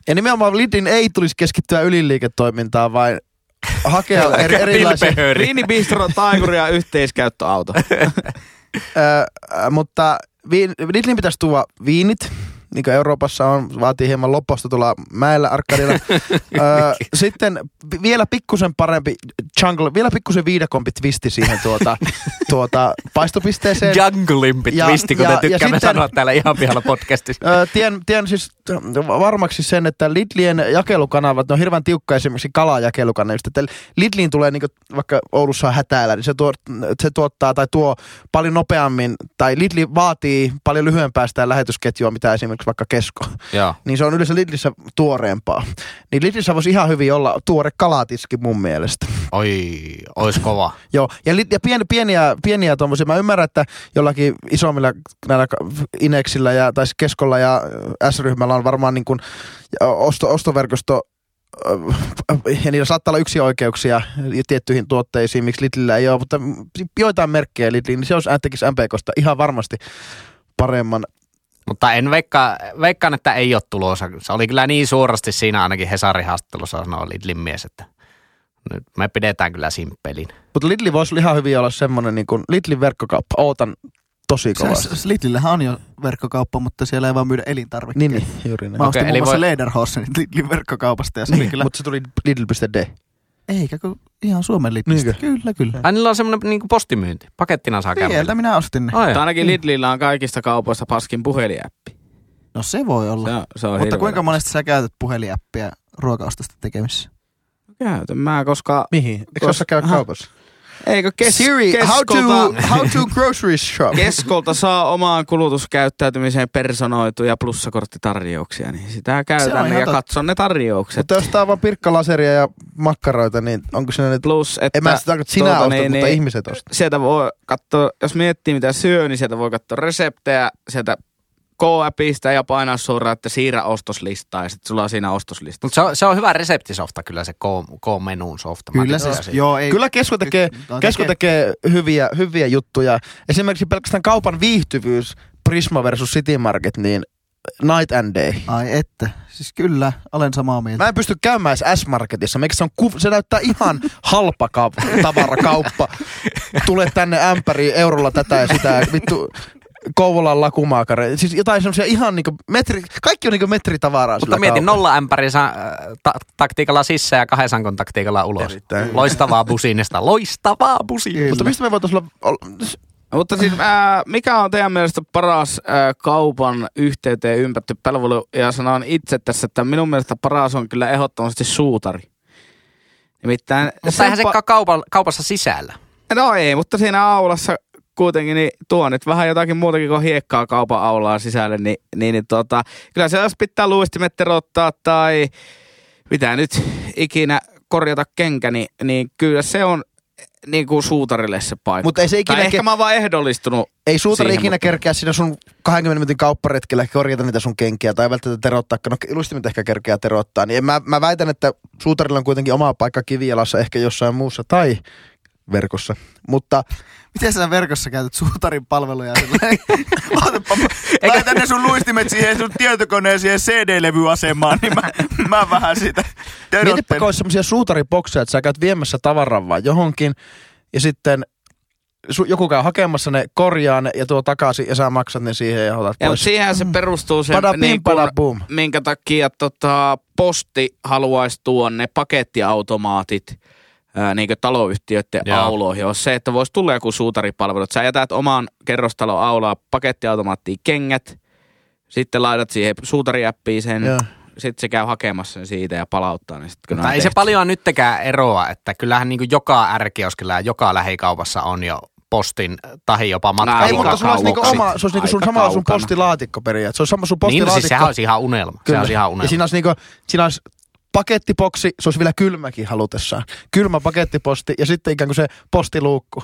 Ja nimenomaan Lidin ei tulisi keskittyä yliliiketoimintaan, vaan hakea eri, erilaisia... Pilpehöri. Viinibistro, taikuri ja yhteiskäyttöauto. Ö, mutta viin, Lidlin pitäisi tuoda viinit, niin kuin Euroopassa on, vaatii hieman loposta tuolla mäellä arkadilla. Öö, sitten vi- vielä pikkusen parempi jungle, vielä pikkusen viidakompi twisti siihen tuota, tuota paistopisteeseen. Junglimpi Ja- twisti, kuten ja- ja tykkäämme sitten- sanoa täällä ihan pihalla podcastissa. Öö, tien, tien siis varmaksi sen, että Lidlien jakelukanavat, ne on hirveän tiukka esimerkiksi kalajakelukanavat. Että Lidliin tulee niin vaikka Oulussa on hätäällä, niin se, tuo, se tuottaa tai tuo paljon nopeammin, tai Lidli vaatii paljon lyhyempää sitä lähetysketjua, mitä esimerkiksi vaikka Kesko. Joo. Niin se on yleensä Lidlissä tuoreempaa. Niin Lidlissä voisi ihan hyvin olla tuore kalatiski mun mielestä. Oi, ois kova. Joo, ja, li- ja pieni, pieniä, pieniä tuommoisia. Mä ymmärrän, että jollakin isommilla näillä Ineksillä ja, tai siis Keskolla ja S-ryhmällä on varmaan niin kuin osto, ostoverkosto äh, ja niillä saattaa olla yksi oikeuksia tiettyihin tuotteisiin, miksi Lidlillä ei ole, mutta joitain merkkejä Lidliin, niin se olisi tekisi MPKsta ihan varmasti paremman. Mutta en veikkaa, veikkaan, että ei ole tulossa. Se oli kyllä niin suorasti siinä ainakin Hesarin haastattelussa sanoi Lidlin mies, että nyt me pidetään kyllä simppelin. Mutta Lidli voisi ihan hyvin olla semmoinen niin kuin Lidlin verkkokauppa. Ootan tosi kovasti. Lidlillähän on jo verkkokauppa, mutta siellä ei vaan myydä elintarvikkeita. Niin, niin, juuri näin. Mä ostin Okei, okay, eli muun muassa voi- Lidlin verkkokaupasta ja se Niin, kyllä... mutta se tuli Lidl.d. Eikä kun ihan Suomen Lidlistä. Niinkö? Kyllä, kyllä. Ai niillä on semmoinen niin postimyynti. Pakettina saa käydä. Sieltä minä ostin ne. Ai, Mutta ainakin Lidlillä on kaikista kaupoista paskin puheliäppi. No se voi olla. Se on, se on Mutta kuinka monesti sä käytät puheliäppiä ruokaostosta tekemisissä? Käytän mä, koska... Mihin? Eikö Kos- sä käy Aha. kaupassa? Eikö kes, Siri, how to, keskolta, how to grocery shop? keskolta saa omaan kulutuskäyttäytymiseen personoituja plussakorttitarjouksia, niin sitä käytän ja katson ne tarjoukset. Mutta jos tää on vaan pirkkalaseria ja makkaroita, niin onko siinä nyt... Plus, että En mä sitä tarkoita, sinä tuota, ostat, niin, mutta niin, ihmiset ostat. Sieltä voi katsoa, jos miettii mitä syö, niin sieltä voi katsoa reseptejä sieltä K-appista ja painaa suoraan, että siirrä ostoslistaa ja sitten sulla on siinä ostoslista. Mutta se on, se on hyvä reseptisofta kyllä se K- K-menun softa. Kyllä se, siitä. joo, ei. Kyllä Kesko tekee, Kesko tekee hyviä, hyviä juttuja. Esimerkiksi pelkästään kaupan viihtyvyys, Prisma versus City Market, niin night and day. Ai että. Siis kyllä, olen samaa mieltä. Mä en pysty käymään edes S-Marketissa. Meikä se, on kuv- se näyttää ihan halpa ka- tavarakauppa. Tule tänne ämpäriin eurolla tätä ja sitä. Vittu Kouvolan lakumaakare. Siis jotain semmoisia ihan niinku metri, kaikki on niinku metritavaraa Mutta mietin kaupalla. nolla ämpäri sa- ta- taktiikalla sisään ja kahden sankon taktiikalla ulos. Erittäin. Loistavaa businesta. Loistavaa businesta. Mutta mistä me voitaisiin olla, Mutta siis, ää, mikä on teidän mielestä paras ää, kaupan yhteyteen ympätty palvelu? Ja sanon itse tässä, että minun mielestä paras on kyllä ehdottomasti suutari. Nimittäin... Mutta eihän se pa- pa- kaupa- kaupassa sisällä. No ei, mutta siinä aulassa kuitenkin niin tuo nyt vähän jotakin muutakin kuin hiekkaa kaupan aulaa sisälle, niin, niin, niin tota, kyllä se jos pitää luistimet terottaa tai mitä nyt ikinä korjata kenkä, niin, niin kyllä se on niin kuin suutarille se paikka. Mutta ei se ikinä tai ehkä ke- mä oon vaan ehdollistunut. Ei suutari siihen, ikinä mutta- kerkeä siinä sun 20 minuutin kaupparetkellä korjata niitä sun kenkiä tai välttämättä terottaa, no luistimet ehkä kerkeää terottaa. Niin mä, mä väitän, että suutarilla on kuitenkin oma paikka kivijalassa ehkä jossain muussa tai verkossa. Mutta Miten sä verkossa käytät suutarin palveluja? Ootapa, laitan ne sun luistimet siihen sun tietokoneen siihen CD-levyasemaan, niin mä, mä vähän sitä mietipä, terottelen. kun olisi semmoisia suutaribokseja, että sä käyt viemässä tavaran vaan johonkin ja sitten su, joku käy hakemassa ne, korjaa ne ja tuo takaisin ja sä maksat ne siihen ja otat Ja, pois. siihen se perustuu se, Pada niin pada boom. minkä takia tota, posti haluaisi tuonne pakettiautomaatit ää, niin taloyhtiöiden Joo. auloihin. On se, että voisi tulla joku suutaripalvelu. Sä jätät oman kerrostalon aulaa pakettiautomaattiin kengät, sitten laitat siihen suutariäppiin sen, Joo. sitten se käy hakemassa sen siitä ja palauttaa ne sitten, kun ei se tehty. paljon nyttekään eroa, että kyllähän niin joka ärkioskilla ja joka lähikaupassa on jo postin tai jopa matka. Ei, mutta sulla olisi niinku oma, se olisi niinku sun Aika sama sun postilaatikko periaatteessa. Se olisi sama sun Niin, postilaatikko. no siis sehän olisi ihan unelma. Se olisi ihan unelma. Ja siinä olisi, niinku, siinä olisi pakettipoksi, se olisi vielä kylmäkin halutessaan. Kylmä pakettiposti ja sitten ikään kuin se postiluukku.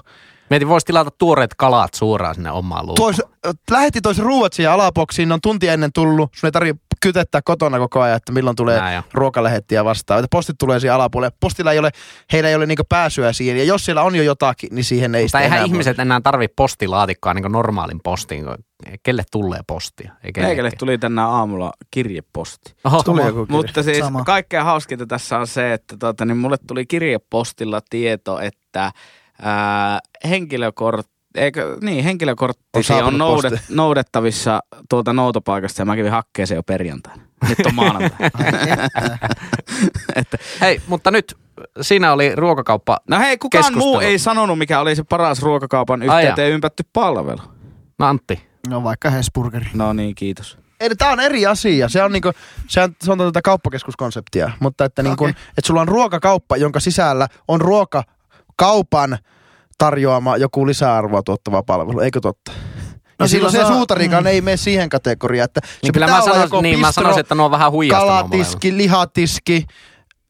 Mietin, voisi tilata tuoreet kalat suoraan sinne omaan luukuun. Tois, lähetti tois ruuat siihen alaboksiin, ne on tunti ennen tullut. Sun ei tarvitse kytettää kotona koko ajan, että milloin tulee ruokalähettiä vastaan. Että postit tulee siihen alapuolelle. Postilla ei ole, heillä ei ole niinku pääsyä siihen. Ja jos siellä on jo jotakin, niin siihen ei Mutta sitä eihän enää voi. ihmiset enää tarvitse postilaatikkoa niin normaalin postiin. Kelle tulee postia? Ei kellekään. tuli tänään aamulla kirjeposti. Oho. Tuli joku kirja. Mutta siis Sama. kaikkein hauskinta tässä on se, että tota, niin mulle tuli kirjepostilla tieto, että ää, eikö, niin, henkilökortti On on, noudet, posti. noudettavissa tuolta noutopaikasta ja mä kävin hakkeen sen jo perjantaina. Nyt on maanantai. Hei, mutta nyt siinä oli ruokakauppa. No hei, kukaan Keskustelu. muu ei sanonut, mikä oli se paras ruokakaupan yhteyteen ympätty palvelu. No Antti. No vaikka Hesburgeri. No niin, kiitos. Ei, tää on eri asia. Se on, niinku, se on, se on tätä kauppakeskuskonseptia. Mutta että, niinku, Okei. että sulla on ruokakauppa, jonka sisällä on ruokakaupan tarjoama joku lisäarvoa tuottava palvelu. Eikö totta? No ja silloin silloin se saa- suutarikaan mm. ei mene siihen kategoriaan, että se Niin kyllä pitää mä, olla niin, mä bistro, sanoisin, että ne on vähän kalatiski, lihatiski,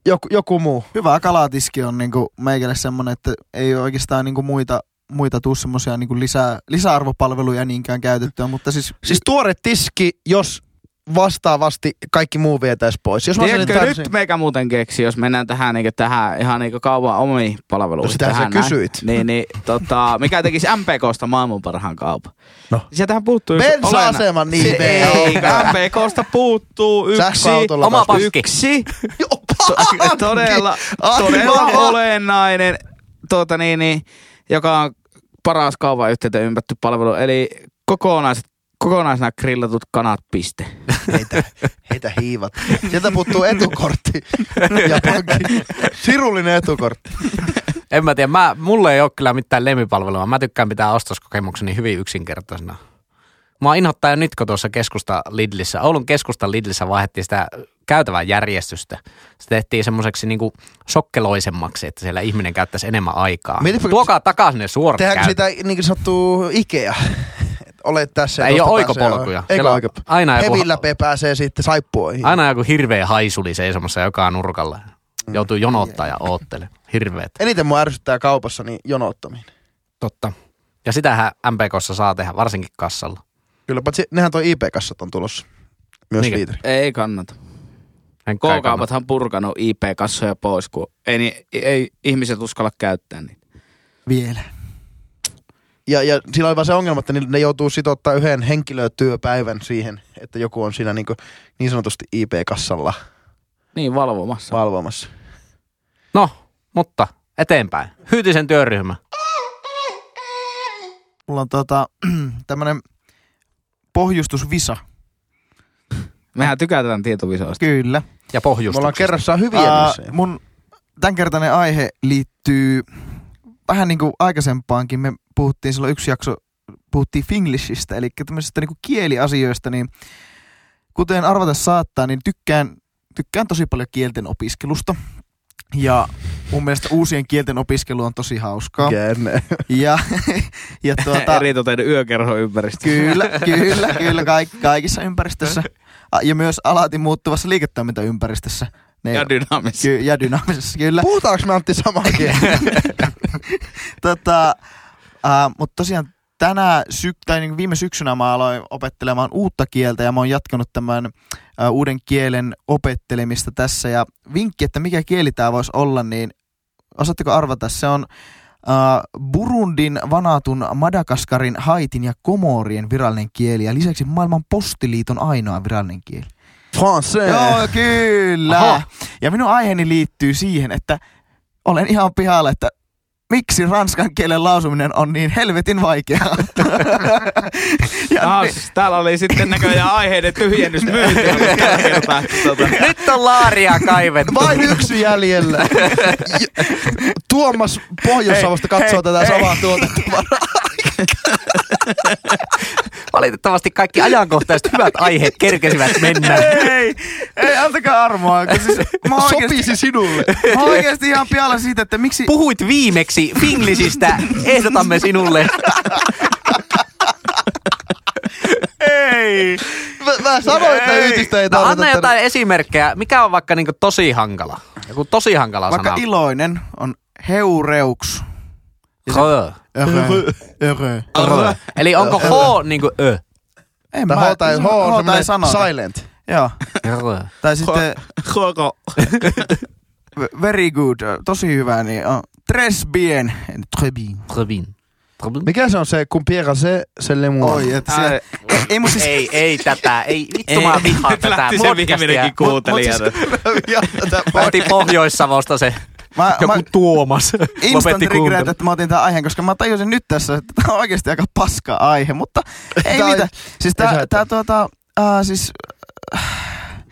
joku, joku muu. Hyvä kalatiski on niinku meikälle semmonen, että ei ole oikeastaan niinku muita, muita tuu semmosia niinku lisää, lisäarvopalveluja niinkään käytettyä, mutta siis Siis tuore tiski, jos vastaavasti kaikki muu vietäisi pois. Jos Tiedätkö, täysin- nyt meikä muuten keksi, jos mennään tähän, niin tähän ihan niin kauan omiin palveluihin. No sitähän tähän sä näin. kysyit. Niin, niin tota, mikä tekisi MPKsta maailman parhaan kaupan? No. Sieltähän puuttuu yksi Bensa-aseman niin Se ei, olennainen. MPKsta puuttuu yksi. Oma pankki. Yksi. To- todella, todella olennainen, tuota niin, niin, joka on paras kaupan yhteyteen ympätty palvelu, eli kokonaiset, kokonaisena grillatut kanat, piste. Heitä, heitä hiivat. Sieltä puuttuu etukortti ja pankki. Sirullinen etukortti. En mä tiedä, mä, mulle ei ole kyllä mitään lemipalvelua. Mä tykkään pitää ostoskokemukseni hyvin yksinkertaisena. Mä inhottaa jo nyt, kun tuossa keskusta Lidlissä, Oulun keskusta Lidlissä vaihdettiin sitä käytävää järjestystä. Se tehtiin semmoiseksi niinku sokkeloisemmaksi, että siellä ihminen käyttäisi enemmän aikaa. Mietipä, Tuokaa takaisin ne suorat Tehdäänkö sitä niin sanottu Ikea? Olet tässä. Ei ole oikopolkuja. Eikö Siellä on oiko? aina joku- Hevin läpi pääsee sitten saippuoihin. Aina joku hirveä haisuli seisomassa joka nurkalla. Joutuu jonottaa ja oottele. Hirveet. Eniten mua ärsyttää kaupassa niin jonottaminen. Totta. Ja sitähän MPKssa saa tehdä, varsinkin kassalla. Kyllä, paitsi nehän toi IP-kassat on tulossa. Myös Niinkö? liiteri. Ei kannata. Ei. K-kaupathan purkanut IP-kassoja pois, kun ei, ni- ei ihmiset uskalla käyttää niitä. vielä. Ja, ja sillä on vaan se ongelma, että ne, ne joutuu sitouttaa yhden henkilötyöpäivän siihen, että joku on siinä niin, niin sanotusti IP-kassalla Niin, valvomassa. valvomassa. No, mutta eteenpäin. Hyytisen työryhmä. Mulla on tota, tämmönen pohjustusvisa. Mehän tykätään tietovisoista. Kyllä. Ja Me ollaan pohjustuksesta. kerrassaan hyviä Ää, niissä. mun tämänkertainen aihe liittyy vähän niin kuin aikaisempaankin. Me puhuttiin silloin yksi jakso, puhuttiin Finglishistä, eli tämmöisistä niin kuin kieliasioista, niin kuten arvata saattaa, niin tykkään, tykkään tosi paljon kielten opiskelusta. Ja mun mielestä uusien kielten opiskelu on tosi hauskaa. Genne. Ja, ja tuota, Eritoten yökerho ympäristö. Kyllä, kyllä, kyllä, kaik, kaikissa ympäristössä. Ja myös alati muuttuvassa liiketoimintaympäristössä. Ne, Ja dynaamissa. ky- ja dynaamisessa, kyllä. Puhutaanko me Antti samaa kieltä? tota, äh, mutta tosiaan tänä syk- tai niin viime syksynä mä aloin opettelemaan uutta kieltä ja mä oon jatkanut tämän äh, uuden kielen opettelemista tässä. Ja vinkki, että mikä kieli tämä voisi olla, niin osaatteko arvata, se on äh, Burundin, Vanatun, Madagaskarin, Haitin ja Komorien virallinen kieli ja lisäksi maailman postiliiton ainoa virallinen kieli. Français. Joo, kyllä. Aha. Ja minun aiheeni liittyy siihen, että olen ihan pihalla, että miksi ranskan kielen lausuminen on niin helvetin vaikeaa. ja Ah, niin, siis täällä oli sitten näköjään aiheiden tyhjennys kertaa. Tota, Nyt on laaria kaivettu. Vain yksi jäljellä. Tuomas Pohjois-Savosta katsoo tätä samaa tuotetta. Valitettavasti kaikki ajankohtaiset hyvät aiheet kerkesivät mennä. ei, ei, antakaa armoa. kun Siis, mä oon oikeesti, Sopisi sinulle. mä oon oikeesti ihan pihalla siitä, että miksi... Puhuit viimeksi Finglisistä. Ehdotamme sinulle. ei. Mä, mä sanoin, että yhdistä ei No tarvita. anna jotain esimerkkejä. Mikä on vaikka niinku tosi hankala? Joku tosi hankala Vaikka sana. iloinen on heureuks. Rö. Örö. Örö. Rö. Eli onko H niinku ö? En Tai H tai H on semmoinen sanota. silent. Joo. Rö. Tai sitten Koko. very good, tosi hyvä, niin on tres bien, très bien. Très bien. Très bien. Mikä se on se, kun Pierre se, se lemu Oi, että se, ei, ei siis, Ei, ei tätä. Ei, vittu mä vihaan tätä Lähti se podcastia. viimeinenkin kuuntelija. Lähti Pohjois-Savosta se Mä, Joku mä Tuomas instant lopetti regret, kuuntelun. että mä otin tämän aiheen, koska mä tajusin nyt tässä, että tämä on oikeasti aika paska aihe, mutta ei mitään. Siis tää, tää tuota, uh, siis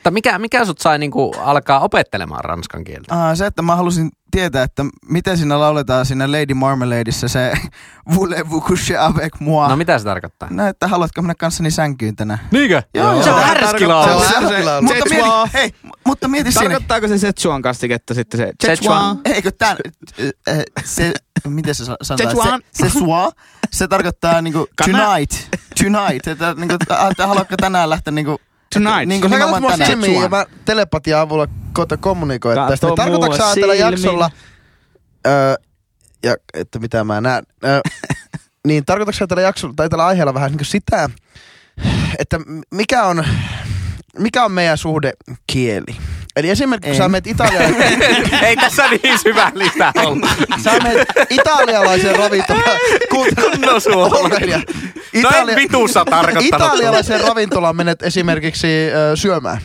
Mutta mikä, mikä sut sai niinku alkaa opettelemaan ranskan kieltä? uh, se, että mä halusin tietää, että miten siinä lauletaan siinä Lady Marmaladeissa se Voulez-vous coucher avec moi? No mitä se tarkoittaa? No, että haluatko mennä kanssani sänkyyn tänään? Niinkö? Joo, se on joo. härskilaulu. Se on Se- härskilaulu. Mutta mieti, hei, mutta mieti siinä. Tarkoittaako se Setsuan kastiketta sitten se Szechuan. Eikö tän, äh, se, miten se sa- sanotaan? Se, se sua, se tarkoittaa niinku tonight, tonight, että niinku, haluatko tänään lähteä niinku, Tonight. Niinku Sä katsot mua silmiin ja mä telepatian avulla koita kommunikoida Katso tästä. Niin Tarkoitatko sä tällä jaksolla, öö, ja, että mitä mä näen, öö, niin tarkoitatko sä tällä jaksolla tai tällä aiheella vähän niin sitä, että mikä on, mikä on meidän suhde kieli? Eli esimerkiksi kun sä En. menet Italiaan, Ei tässä niin syvällistä ollut. sä menet italialaiseen ravintolaan, Kunnon suomalainen. Näin vitussa tarkoittanut. Italialaiseen ravintolaan menet esimerkiksi ö, syömään.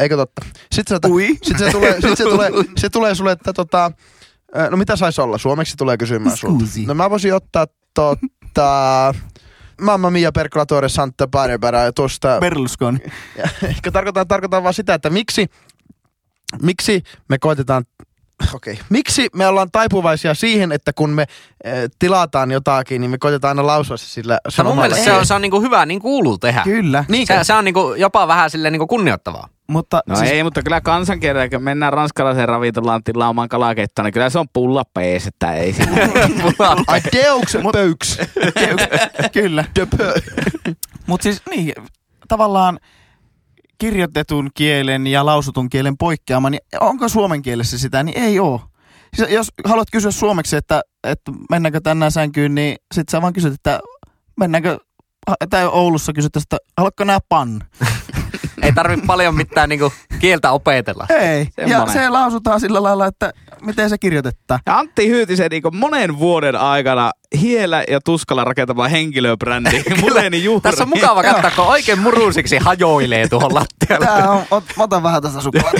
Eikö totta? Sitten se, Ui. sit se, tulee, sit se, tulee, se tulee sulle, että tota, no mitä saisi olla? Suomeksi tulee kysymään sulta. No mä voisin ottaa tota, Mamma mia per clavatore Santa Barbara ja tuosta, Berlusconi. tarkoitan, tarkoitan vaan sitä, että miksi, miksi me koitetaan Okei. Okay. Miksi me ollaan taipuvaisia siihen, että kun me äh, tilataan jotakin, niin me koitetaan aina lausua se sillä Mutta mun mielestä se on, se on niinku hyvä, niin kuuluu tehdä. Kyllä, Niinkö? Se, se on niinku jopa vähän silleen niinku kunnioittavaa. Mutta No siis, ei, mutta kyllä kansankielellä, kun mennään ranskalaiseen ravintolaan tilaamaan kalakeittoa, niin kyllä se on pulla pees, että ei se. Ai deux pöyks. kyllä. Mutta siis niin, tavallaan kirjoitetun kielen ja lausutun kielen poikkeama, niin onko suomen kielessä sitä, niin ei oo. Siis jos haluat kysyä suomeksi, että, että mennäänkö tänään sänkyyn, niin sit sä vaan kysyt, että mennäänkö, tai Oulussa kysyt, että haluatko nää pan? Ei tarvi paljon mitään niinku kieltä opetella. Ei. Ja Semmonen. se lausutaan sillä lailla, että miten se kirjoitetaan. Ja Antti Hyytisen niin monen vuoden aikana hiellä ja tuskalla rakentama henkilöbrändi. Juhra. Tässä on mukava katsoa, kun oikein murusiksi hajoilee tuohon lattialle. Tää on, ot, mä otan vähän tästä suklaata.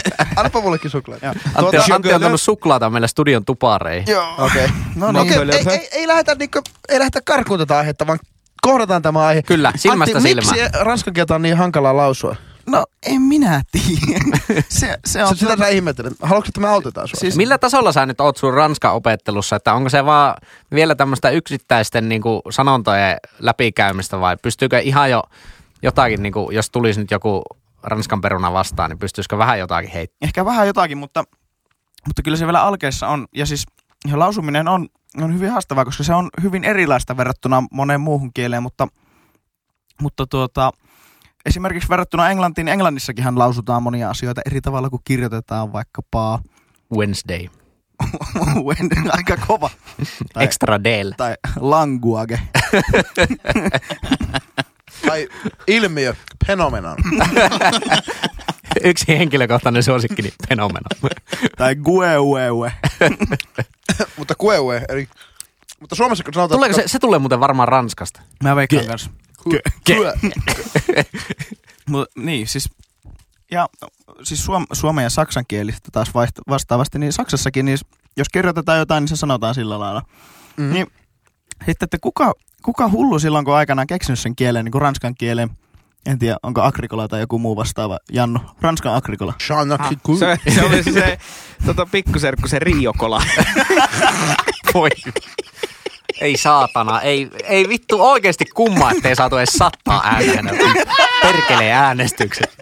Annapa mullekin suklaata. Antti, Tuota- on, Antti on tuonut suklaata meille studion tupareihin. Joo. Okei. Okay. No niin. Okei, ei, ei, ei, lähdetä, niinku, ei lähdetä karkuun tätä aihetta, vaan kohdataan tämä aihe. Kyllä, silmästä Antti, silmään. miksi ranskan kieltä on niin hankalaa lausua? No en minä tiedä. Se, se on Se, sitä sä ihmettelet. Haluatko, että me autetaan sua? Siis- Millä tasolla sä nyt oot sun ranskan opettelussa, että onko se vaan vielä tämmöistä yksittäisten niinku sanontojen läpikäymistä vai pystyykö ihan jo jotakin, niinku, jos tulisi nyt joku ranskan peruna vastaan, niin pystyisikö vähän jotakin heittämään? ehkä vähän jotakin, mutta, mutta kyllä se vielä alkeessa on. Ja siis lausuminen on, on hyvin haastavaa, koska se on hyvin erilaista verrattuna moneen muuhun kieleen, mutta, mutta tuota, esimerkiksi verrattuna Englantiin, niin Englannissakinhan lausutaan monia asioita eri tavalla kuin kirjoitetaan vaikkapa Wednesday, aika kova. Tai, extra del. tai language. Tai ilmiö, fenomenon. Yksi henkilökohtainen suosikki, niin fenomeno. tai gueueue. Mutta kueue, eli... Mutta Suomessa kun sanotaan... Tuleeko se, se tulee muuten varmaan Ranskasta. Mä veikkaan kanssa. Kue. Mut, niin, siis, ja siis suom, suomen ja saksan kielistä taas vaiht- vastaavasti, niin Saksassakin, niin jos kirjoitetaan jotain, niin se sanotaan sillä lailla. Mhm. Mm. Niin, sitten, että kuka, kuka hullu silloin, kun aikanaan keksinyt sen kielen, niin kuin ranskan kielen, en tiedä, onko Agrikola tai joku muu vastaava, Jannu, Ranskan Agrikola. Jean Akiku. Se, se oli se, se tota, pikkuserkku, se Riokola. Voi. Ei saatana, ei, ei vittu oikeasti kumma, ettei saatu edes sattaa ääneen. Perkelee äänestykset.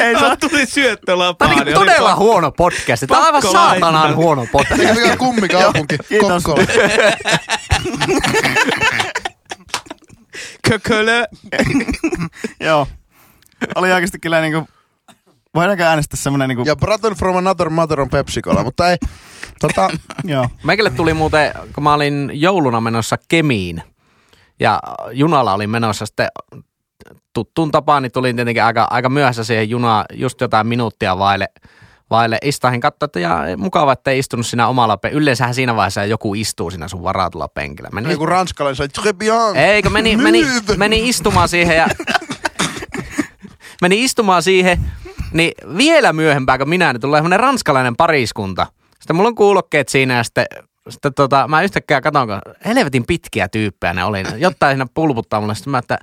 Ei Tämä tuli syöttölapaan. Tämä on niinku todella huono podcast. Tämä on aivan Pakko saatanaan laittaa. huono podcast. Eikä mikään kummikaupunki. Kiitos. Kökölö. Joo. Oli oikeasti kyllä niinku, voidaanko äänestää semmonen niinku, Ja Brother from another mother on Pepsi Cola, mutta ei. Tota, joo. Meikille tuli muuten, kun mä olin jouluna menossa Kemiin ja junalla olin menossa sitten tuttuun tapaan, niin tulin tietenkin aika, aika myöhässä siihen junaan, just jotain minuuttia vaille, vaille istahin katsoa, että ja, mukava, että ei istunut siinä omalla pe- Yleensähän siinä vaiheessa joku istuu siinä sun varatulla penkillä. Meni, kuin ranskalainen sanoi, très bien. Eikö, meni, meni, meni istumaan siihen ja... meni istumaan siihen, niin vielä myöhempää kuin minä, niin tulee semmoinen ranskalainen pariskunta. Sitten mulla on kuulokkeet siinä ja sitten, sitten tota, mä yhtäkkiä katon, kun helvetin pitkiä tyyppejä ne oli. Jotain siinä pulputtaa mulle. Sitten mä, että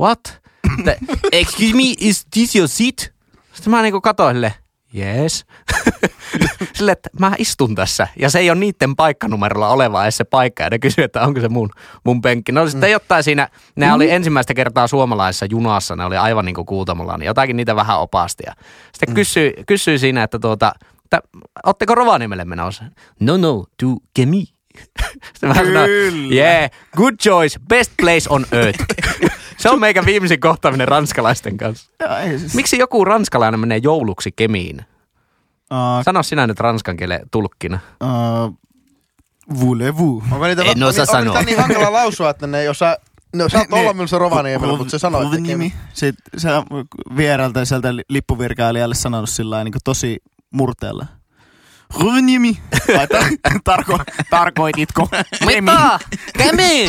what? Sitten, Excuse me, is this your seat? Sitten mä niinku katoin yes. Sille, että mä istun tässä. Ja se ei ole niiden paikkanumerolla oleva edes se paikka. Ja ne kysyy, että onko se mun, mun penkki. No sitten jotain siinä, ne oli ensimmäistä kertaa suomalaisessa junassa, ne oli aivan niin kuin kuutamolla, niin jotakin niitä vähän opasti. Ja sitten kysyi, kysyi siinä, että tuota, että ootteko Rovaniemelle menossa? No no, to Kemi. Sitten mä sanoin, yeah, good choice, best place on earth. se on meikä viimeisin kohtaaminen ranskalaisten kanssa. Joo, ei siis. Miksi joku ranskalainen menee jouluksi Kemiin? Uh, Sano sinä nyt ranskan kielen tulkkina. uh, voulez-vous? Onko niitä, En on, osaa onko sanoa. niitä niin hankala lausua, että ne ei osaa... No, saat olla myös Rovaniemellä, mutta se sanoo, että... Rovaniemi. Sitten se on viereltä sieltä li- lippuvirkailijalle sanonut sillä niin tosi murteella. Rovaniemi. Vai tar- tarko- tarkoititko? Mitä? Kemi!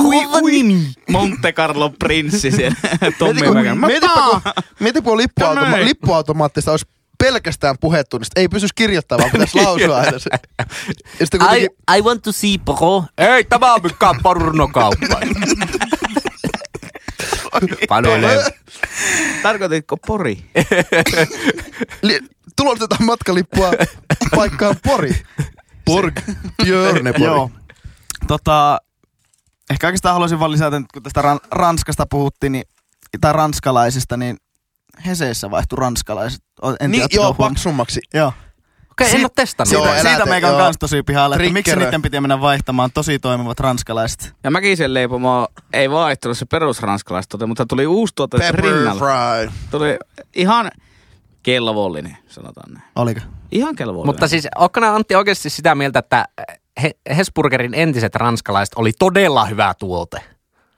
Ui, ui. Monte Carlo prinssi siellä. Tommi Mietipä, kun, mietipä, kun lippuautoma- lippuautomaattista olisi pelkästään puhettu, niin sit ei pystyisi kirjoittamaan, vaan pitäisi lausua aina se. I, I want to see bro. Ei, tämä on mikään pornokauppa. Panoille. Tarkoititko Pori? li, tulostetaan matkalippua paikkaan Pori. Porg. Björne Pori. Joo. Tota, ehkä oikeastaan haluaisin vaan lisätä, että kun tästä ran- Ranskasta puhuttiin, niin, tai ranskalaisista, niin Heseessä vaihtui ranskalaiset. En Niin, tiedä, joo, ootko huom- paksummaksi. Joo. Okei, en Siit- ole testannut. Siitä, eläte- siitä meikä on kans tosi pihalla, että miksi niiden piti mennä vaihtamaan tosi toimivat ranskalaiset. Ja Mäkisen leipomo ei vaihtunut se perusranskalaistuote, mutta tuli uusi tuote Pepper rinnalla. fry. Tuli ihan kelvollinen, sanotaan näin. Oliko? Ihan kelvollinen. Mutta siis, onko nämä Antti oikeasti sitä mieltä, että He- Hesburgerin entiset ranskalaiset oli todella hyvä tuote?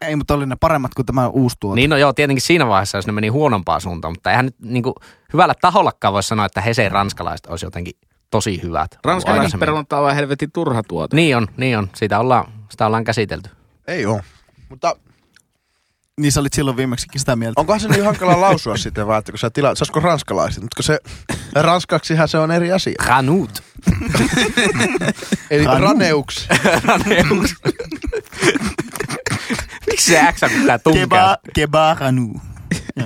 Ei, mutta oli ne paremmat kuin tämä uusi tuote. Niin no joo, tietenkin siinä vaiheessa, jos ne meni huonompaan suuntaan, mutta eihän nyt niin kuin, hyvällä tahollakaan voi sanoa, että Heseen ranskalaiset olisi jotenkin tosi hyvät. Ranskalaiset perunat on helvetin turha tuote. Niin on, niin on. Siitä ollaan, sitä ollaan käsitelty. Ei oo. Mutta Niin sä olit silloin viimeksikin sitä mieltä. onkohan se niin hankala lausua sitten vaan, että kun sä tilaat, saisiko ranskalaiset? Mutta kun se, ranskaksihan se on eri asia. Ranut. Eli Ranu. raneuks. Raneus. Miksi se X pitää tunkea? Keba, keba ranu.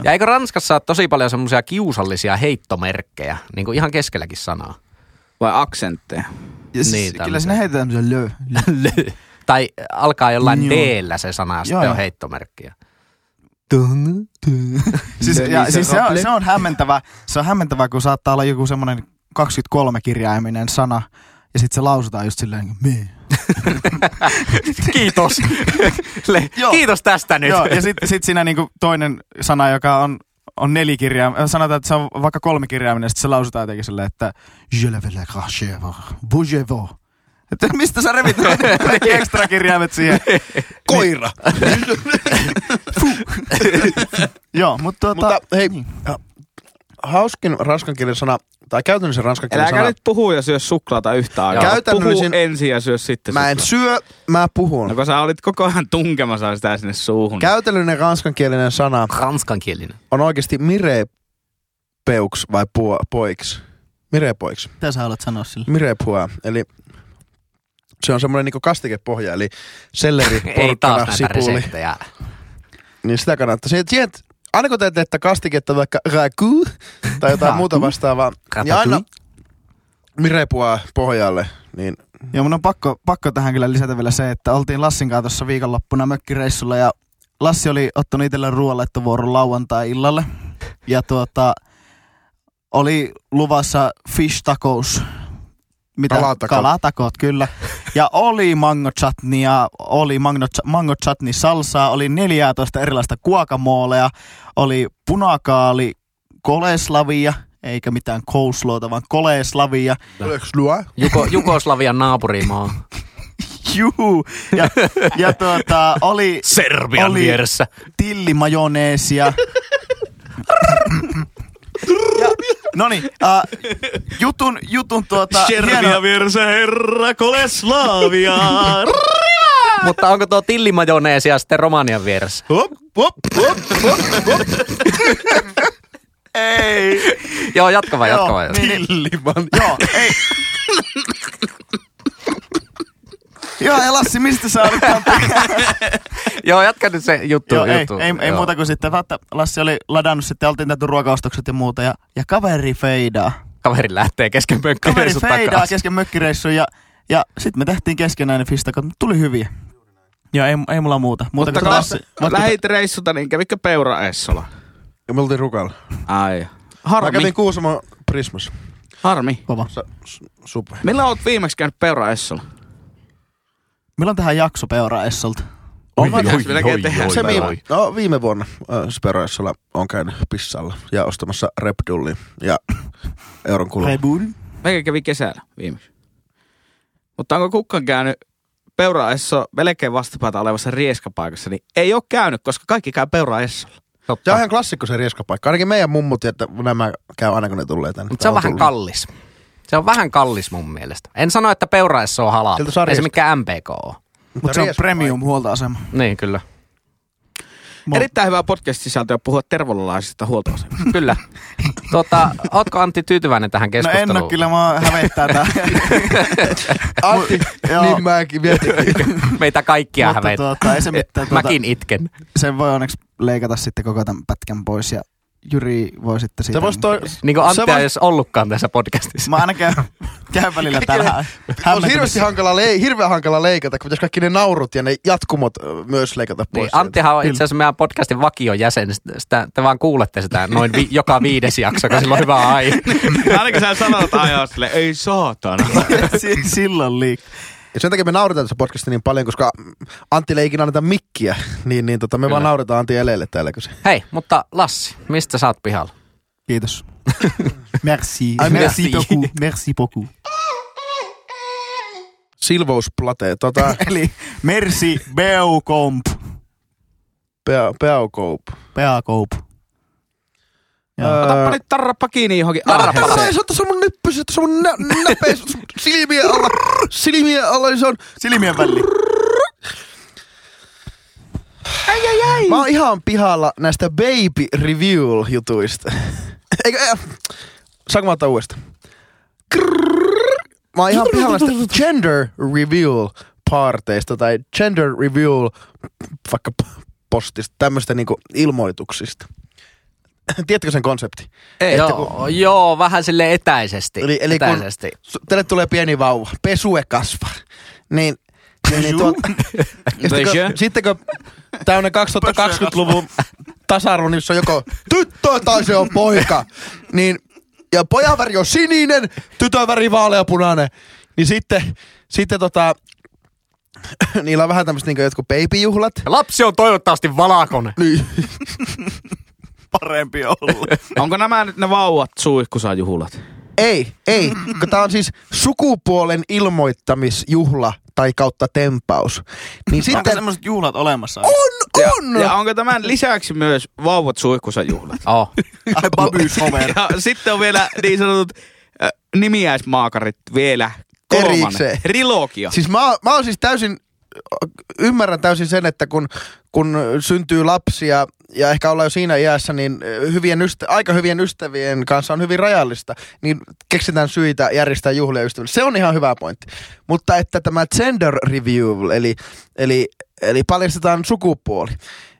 Ja eikö Ranskassa ole tosi paljon semmoisia kiusallisia heittomerkkejä, niin kuin ihan keskelläkin sanaa? Vai aksentteja. Ja siis, Niin, kyllä sinne heitetään tämmöisen lö. lö. tai alkaa jollain Joo. D-llä se sana, ja sitten Joo, on joo. heittomerkkiä. Siis, ja, siis se, on, se on hämmentävä, se on hämmentävä, kun saattaa olla joku semmoinen 23 kirjaiminen sana, ja sitten se lausutaan just silleen, niin kuin, me. Kiitos. Le- Joo. Kiitos tästä nyt. Joo, ja sitten sit siinä niinku toinen sana, joka on, on nelikirjaiminen, sanotaan, että se on vaikka kolmikirjaiminen, sitten se lausutaan jotenkin silleen, että je le vais le. Että mistä sä revit kaikki ekstra kirjaimet siihen? Koira. Joo, mutta tuota... Mutta hei, niin. Hauskin ranskankielinen sana, tai käytännössä ranskankielinen Äläkä sana. nyt puhu ja syö suklaata yhtä aikaa. Käytännöllisin- Puhu ensin ja syö sitten Mä en suklaata. syö, mä puhun. No kun sä olit koko ajan tunkemassa sitä sinne suuhun. Käytännöllinen ranskankielinen sana Ranskankielinen. on oikeasti mirepeuks vai po, poiks. Mirepoiks. Mitä sä haluat sanoa sille? Mirepua. Eli se on semmoinen niinku kastikepohja, eli selleri, Ei taas porkkana, näitä sipuli. reseptejä. Niin sitä kannattaa. Siihen, siihen, aina kun te teette kastiketta vaikka ragu tai jotain muuta vastaavaa, niin aina mirepua pohjalle, niin Joo, mun on pakko, pakko tähän kyllä lisätä vielä se, että oltiin Lassin kanssa tuossa viikonloppuna mökkireissulla ja Lassi oli ottanut itselleen ruoanlaittovuoron lauantai-illalle. Ja tuota, oli luvassa fish tacos. Mitä? Kalatakot. Kalatakot, kyllä. Ja oli mango chutneya, oli mango, ch- mango chutney salsaa, oli 14 erilaista guacamoleja, oli punakaali koleslavia, eikä mitään coleslawta, vaan koleslavia. Juko, Jugoslavian naapurimaa. Juu. Ja, ja tuota, oli Serbian Oli- vieressä. tillimajoneesia. ja, no niin, uh, jutun, jutun tuota, hieno, vieressä herra Koleslavia. Mutta onko tuo tillimajoneesia sitten Romanian vieressä? Hop, hop, hop, hop, hop. Ei. Joo, jatka vaan, jatka vaan. niin. Joo, ei. Joo, ja Lassi, mistä sä olit? Joo, jatka nyt se juttu. Joo, ei, juttu. ei, ei Joo. muuta kuin sitten, että Lassi oli ladannut sitten, oltiin tehty ruokaostokset ja muuta, ja, ja kaveri feidaa. Kaveri lähtee kesken Kaveri mökkireissut feidaa takaisin. kesken mökkireissun, ja, ja sitten me tehtiin keskenään ne fistakot, mutta tuli hyviä. Joo, ei, ei mulla muuta. muuta Mutta kun Lassi. lähit reissulta, niin kävikö Peura Essola? Ja me oltiin rukalla. Ai. Mä Harmi. kävin Kuusamo Prismas. Harmi. Kova. Super. Milloin oot viimeksi käynyt Peura Essola? Milloin tähän jakso Peura Essolta? On mä. Se viime, no, viime vuonna äh, Speroessolla on käynyt pissalla ja ostamassa Repdullin ja euron kulua. Rebul. Meikä kävi kesällä viimeksi. Mutta onko kukaan käynyt Peura Esso melkein vastapäätä olevassa rieskapaikassa, niin ei ole käynyt, koska kaikki käy Peura Essolla. Totta. Se on ihan klassikko se rieskapaikka. Ainakin meidän mummut, että nämä käy aina kun ne tulee tänne. Mutta se on Tai vähän tullut. kallis. Se on vähän kallis mun mielestä. En sano, että peuraessa on halaa. Ei se mikään MPK ole. Mutta se on premium huoltoasema. Niin, kyllä. Mo- Erittäin hyvä podcast-sisältöä puhua tervolalaisista huoltoasemista. Kyllä. Tota, ootko Antti tyytyväinen tähän No keskusteluun? en oo kyllä, mä hävettää tää. Antti, Joo. niin mäkin mietin. Meitä kaikkia hävettää. tuota, ei se mitään. Tuota, Mäkin itken. sen voi onneksi leikata sitten koko tämän pätkän pois ja Jyri voi sitten siitä... Se voisi toi... Niin kuin Antti ei edes ollutkaan tässä podcastissa. Mä aina käyn, käyn välillä täällä On hirveästi hankala, lei, hirveän hankala leikata, kun pitäisi kaikki ne naurut ja ne jatkumot myös leikata Niin, pois. Anttihan on itse asiassa meidän podcastin vakiojäsen. Sitä, te vaan kuulette sitä noin vi, joka viides jakso, kun sillä on hyvä aihe. Ainakin sä sanot ajaa sille, ei saatana. Si- Silloin liik. Ja sen takia me nauretaan tässä podcastissa niin paljon, koska Antille ei ikinä anneta mikkiä, niin, niin tota, me vaan nauretaan Antti eleelle täällä. Kun se... Hei, mutta Lassi, mistä sä oot pihalla? Kiitos. Merci. Ai, merci merci. beaucoup. Merci beaucoup. Silvousplate, tota, Eli merci Beaucomp. pea, peaukoup. Beaucomp. Joo. Otapa nyt tarrappa kiinni johonkin Tarrappa. arheeseen. Älä, se on mun nyppy, se on mun nä, näpeä sun silmien alla. Silmien alla, niin se on... Silmien väli. Mä oon ihan pihalla näistä baby review jutuista. Eikö, ei, saanko mä ottaa uudestaan? Krrrr. Mä oon ihan pihalla näistä gender reveal parteista tai gender reveal vaikka postista, tämmöistä niinku ilmoituksista. Tiedätkö sen konsepti? Ei, joo, joo, vähän sille etäisesti. Eli, eli kun etäisesti. su- teille tulee pieni vauva, pesue kasvaa, niin, niin, tuota, ja sitten, kun, kun tää on ne 2020-luvun tasa-arvo, niin se on joko tyttö tai se on poika, niin ja pojan väri on sininen, tytön väri vaaleapunainen, niin sitten, sitten tota, niillä on vähän tämmöistä niin jotkut babyjuhlat. Ja Lapsi on toivottavasti valakone. Niin. Parempi olla. Onko nämä nyt ne vauvat suihkusajuhlat? Ei, ei, tää on siis sukupuolen ilmoittamisjuhla tai kautta tempaus. Niin Onko sitten semmoiset juhlat olemassa? on, on! Ja onko tämän lisäksi myös vauvat suihkusajuhlat? Oh. Ai babys hover. Ja sitten on vielä niin sanotut äh, nimiäismaakarit vielä kolmannen. Erikseen. Trilogia. Siis mä, mä oon siis täysin, ymmärrän täysin sen, että kun, kun syntyy lapsia ja ehkä ollaan jo siinä iässä, niin hyvien ystä, aika hyvien ystävien kanssa on hyvin rajallista, niin keksitään syitä järjestää juhlia ystäville. Se on ihan hyvä pointti. Mutta että tämä gender review, eli, eli, eli paljastetaan sukupuoli,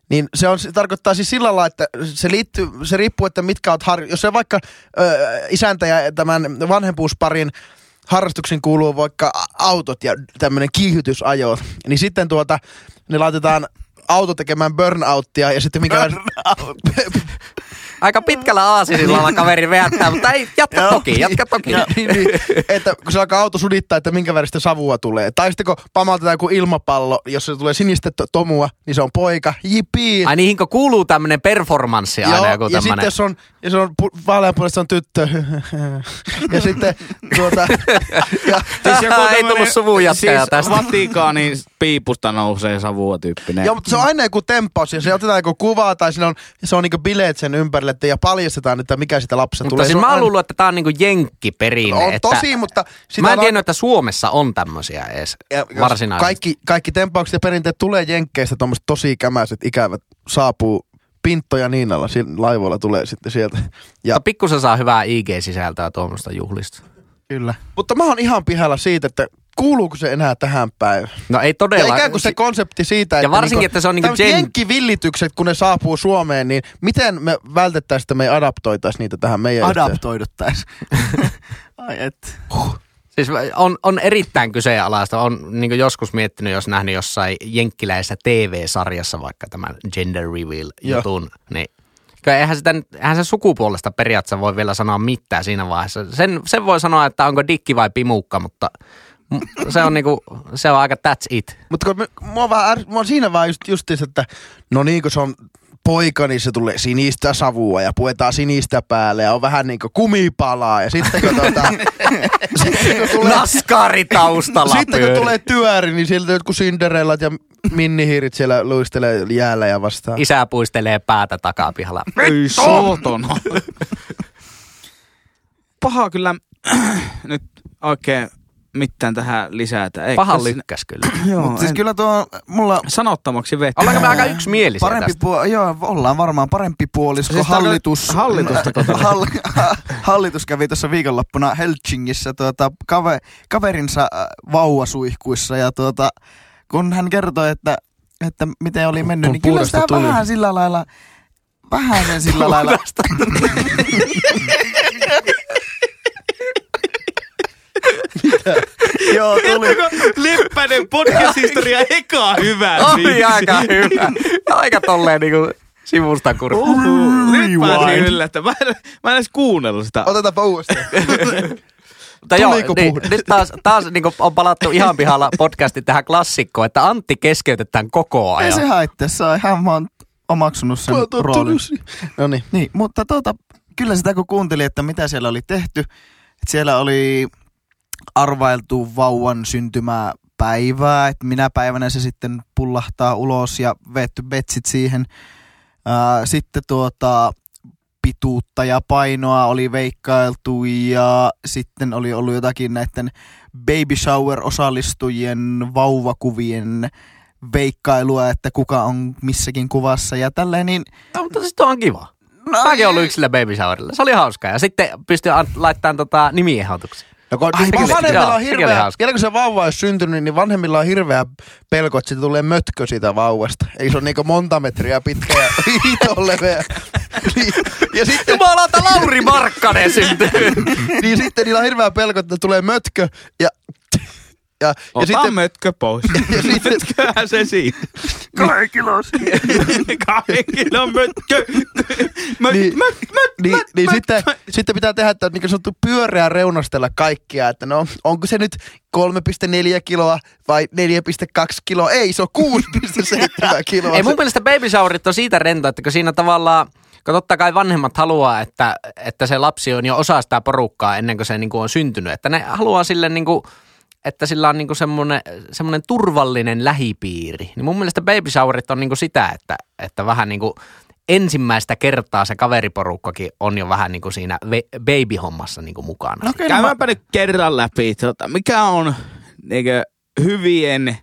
niin se, on, se tarkoittaa siis sillä lailla, että se, liittyy, se riippuu, että mitkä oot har... Jos se vaikka ö, isäntä ja tämän vanhempuusparin harrastuksiin kuuluu vaikka autot ja tämmöinen kiihytysajo, niin sitten tuota, ne laitetaan auto tekemään burnouttia ja sitten minkä Aika pitkällä aasisillalla kaveri veättää, mutta ei, jatka Joo. toki, jatka toki. niin, niin, että kun se alkaa auto sudittaa, että minkä väristä savua tulee. Tai sitten kun pamautetaan joku ilmapallo, jos se tulee sinistä to- tomua, niin se on poika. Jipii. Ai niihinko kuuluu tämmönen performanssi aina joku ja sitten tämmönen? jos on, jos on pu- vaaleanpuolesta on tyttö. ja sitten tuota, ja, Siis joku Ei tämmönen- tullut suvun jatkaja siis tästä. Vatikaanin piipusta nousee savua tyyppinen. Joo, mutta se on aina joku tempaus ja se otetaan joku kuva tai siinä on, se on niinku bileet sen ympärille että, ja paljastetaan, että mikä sitä lapsesta Mutta tulee. siis on mä oon aina- luullut, että tää on niinku jenkkiperinne. on että tosi, mutta sitä Mä en on- tiennyt, että Suomessa on tämmösiä edes ja varsinaisesti. Kaikki, kaikki tempaukset ja perinteet tulee jenkkeistä, tuommoiset tosi kämäiset, ikävät, saapuu Pintto ja Niinalla siinä laivoilla tulee sitten sieltä. Ja, Ja pikkusen saa hyvää IG-sisältöä tuommoista juhlista. Kyllä. mutta mä oon ihan pihalla siitä, että kuuluuko se enää tähän päivään. No ei Ja todella. ikään kuin se konsepti siitä, että varsinkin, että se on niinku gen- jenkkivillitykset, kun ne saapuu Suomeen, niin miten me vältettäisiin, että me ei adaptoitaisi niitä tähän meidän yhteen? Adaptoiduttais. Ai et. Siis on, on erittäin kyseenalaista. On niin joskus miettinyt, jos nähnyt jossain jenkkiläisessä TV-sarjassa vaikka tämän gender reveal jutun, niin kyllä eihän, sitä, eihän se sukupuolesta periaatteessa voi vielä sanoa mitään siinä vaiheessa. Sen, sen voi sanoa, että onko dikki vai pimukka, mutta se on, niinku, se on aika that's it. Mutta kun me, mua, vähän, är, mua on siinä vaan just, justiis, että no niin kun se on poika, niin se tulee sinistä savua ja puetaan sinistä päälle ja on vähän niin kuin kumipalaa. Ja sitten kun, tuota, sitten kun tulee, Naskari taustalla sitten kun tulee työri, niin sieltä jotkut Cinderellat ja minnihiirit siellä luistelee jäällä ja vastaan. Isä puistelee päätä takapihalla. Ei saatana. Paha kyllä nyt oikein mitään tähän lisätä. Ei, Pahan tässä- lykkäs kyllä. Joo, Mutta siis en- kyllä tuo mulla Sanottamaksi vettä. Ollaanko me aika yksimielisiä parempi tästä? puo- joo, ollaan varmaan parempi puolisko. Siis hallitus, hallitusta hall, hallitus kävi tuossa viikonloppuna Helsingissä tuota, kave, kaverinsa äh, vauvasuihkuissa ja tuota, kun hän kertoi, että, että miten oli mennyt, Kun niin kyllä sitä tuli. vähän sillä lailla, vähän sen sillä lailla. Joo, tuli. Leppänen podcast-historia eka hyvä. Oli aika hyvä. Aika tolleen niinku sivusta kurkku. Nyt pääsin yllättä. Mä en, mä en edes kuunnellut sitä. Otetaanpa uudestaan. Mutta joo, niin, nyt taas, taas niin on palattu ihan pihalla podcasti tähän klassikkoon, että Antti keskeytetään koko Ei ajan. se haittaa, se on ihan oon omaksunut sen roolin. No niin. Niin, mutta tuota, kyllä sitä kun kuuntelin, että mitä siellä oli tehty, että siellä oli arvailtu vauvan syntymäpäivää, että minä päivänä se sitten pullahtaa ulos ja vetty betsit siihen. Ää, Sitten tuota, pituutta ja painoa oli veikkailtu ja sitten oli ollut jotakin näiden baby shower osallistujien vauvakuvien veikkailua, että kuka on missäkin kuvassa ja tälleen, niin No, mutta siis tuo on kiva. No, Mäkin ollut yksilö baby showerilla. Se oli hauskaa. Ja sitten pystyi an- laittamaan tota nimiehdotuksia. No kun Ai, sekin- vanhemmilla joo, on hirveä, hauska. vielä kun se vauva olisi syntynyt, niin vanhemmilla on hirveä pelko, että siitä tulee mötkö siitä vauvasta. Ei se ole niinku monta metriä pitkä ja viiton leveä. Niin, ja sitten, Jumalauta, Lauri Markkanen syntyy. niin sitten niillä on hirveä pelko, että tulee mötkö ja, ja, ja Ota sitten, mötkö pois. ja sitten Mötköhän se siinä. kahden kilos. Kahden kilon mötkö. Möt, Niin. möt, möt, niin, möt, niin möt. sitten, sitten pitää tehdä, että on niin sanottu pyöreä reunastella kaikkia, että no onko se nyt 3,4 kiloa vai 4,2 kiloa? Ei, se on 6,7 kiloa. Ei mun mielestä baby showerit on siitä rento, että kun siinä tavallaan, kun totta kai vanhemmat haluaa, että, että se lapsi on jo osa sitä porukkaa ennen kuin se niin kuin on syntynyt. Että ne haluaa sille niin kuin, että sillä on niin kuin semmoinen, semmoinen turvallinen lähipiiri. Niin mun mielestä baby showerit on niin kuin sitä, että, että vähän niin kuin ensimmäistä kertaa se kaveriporukkakin on jo vähän niin kuin siinä ve- baby-hommassa niin kuin mukana. No kyllä mä, Käydäänpä nyt kerran läpi, tota, mikä on niinkö, hyvien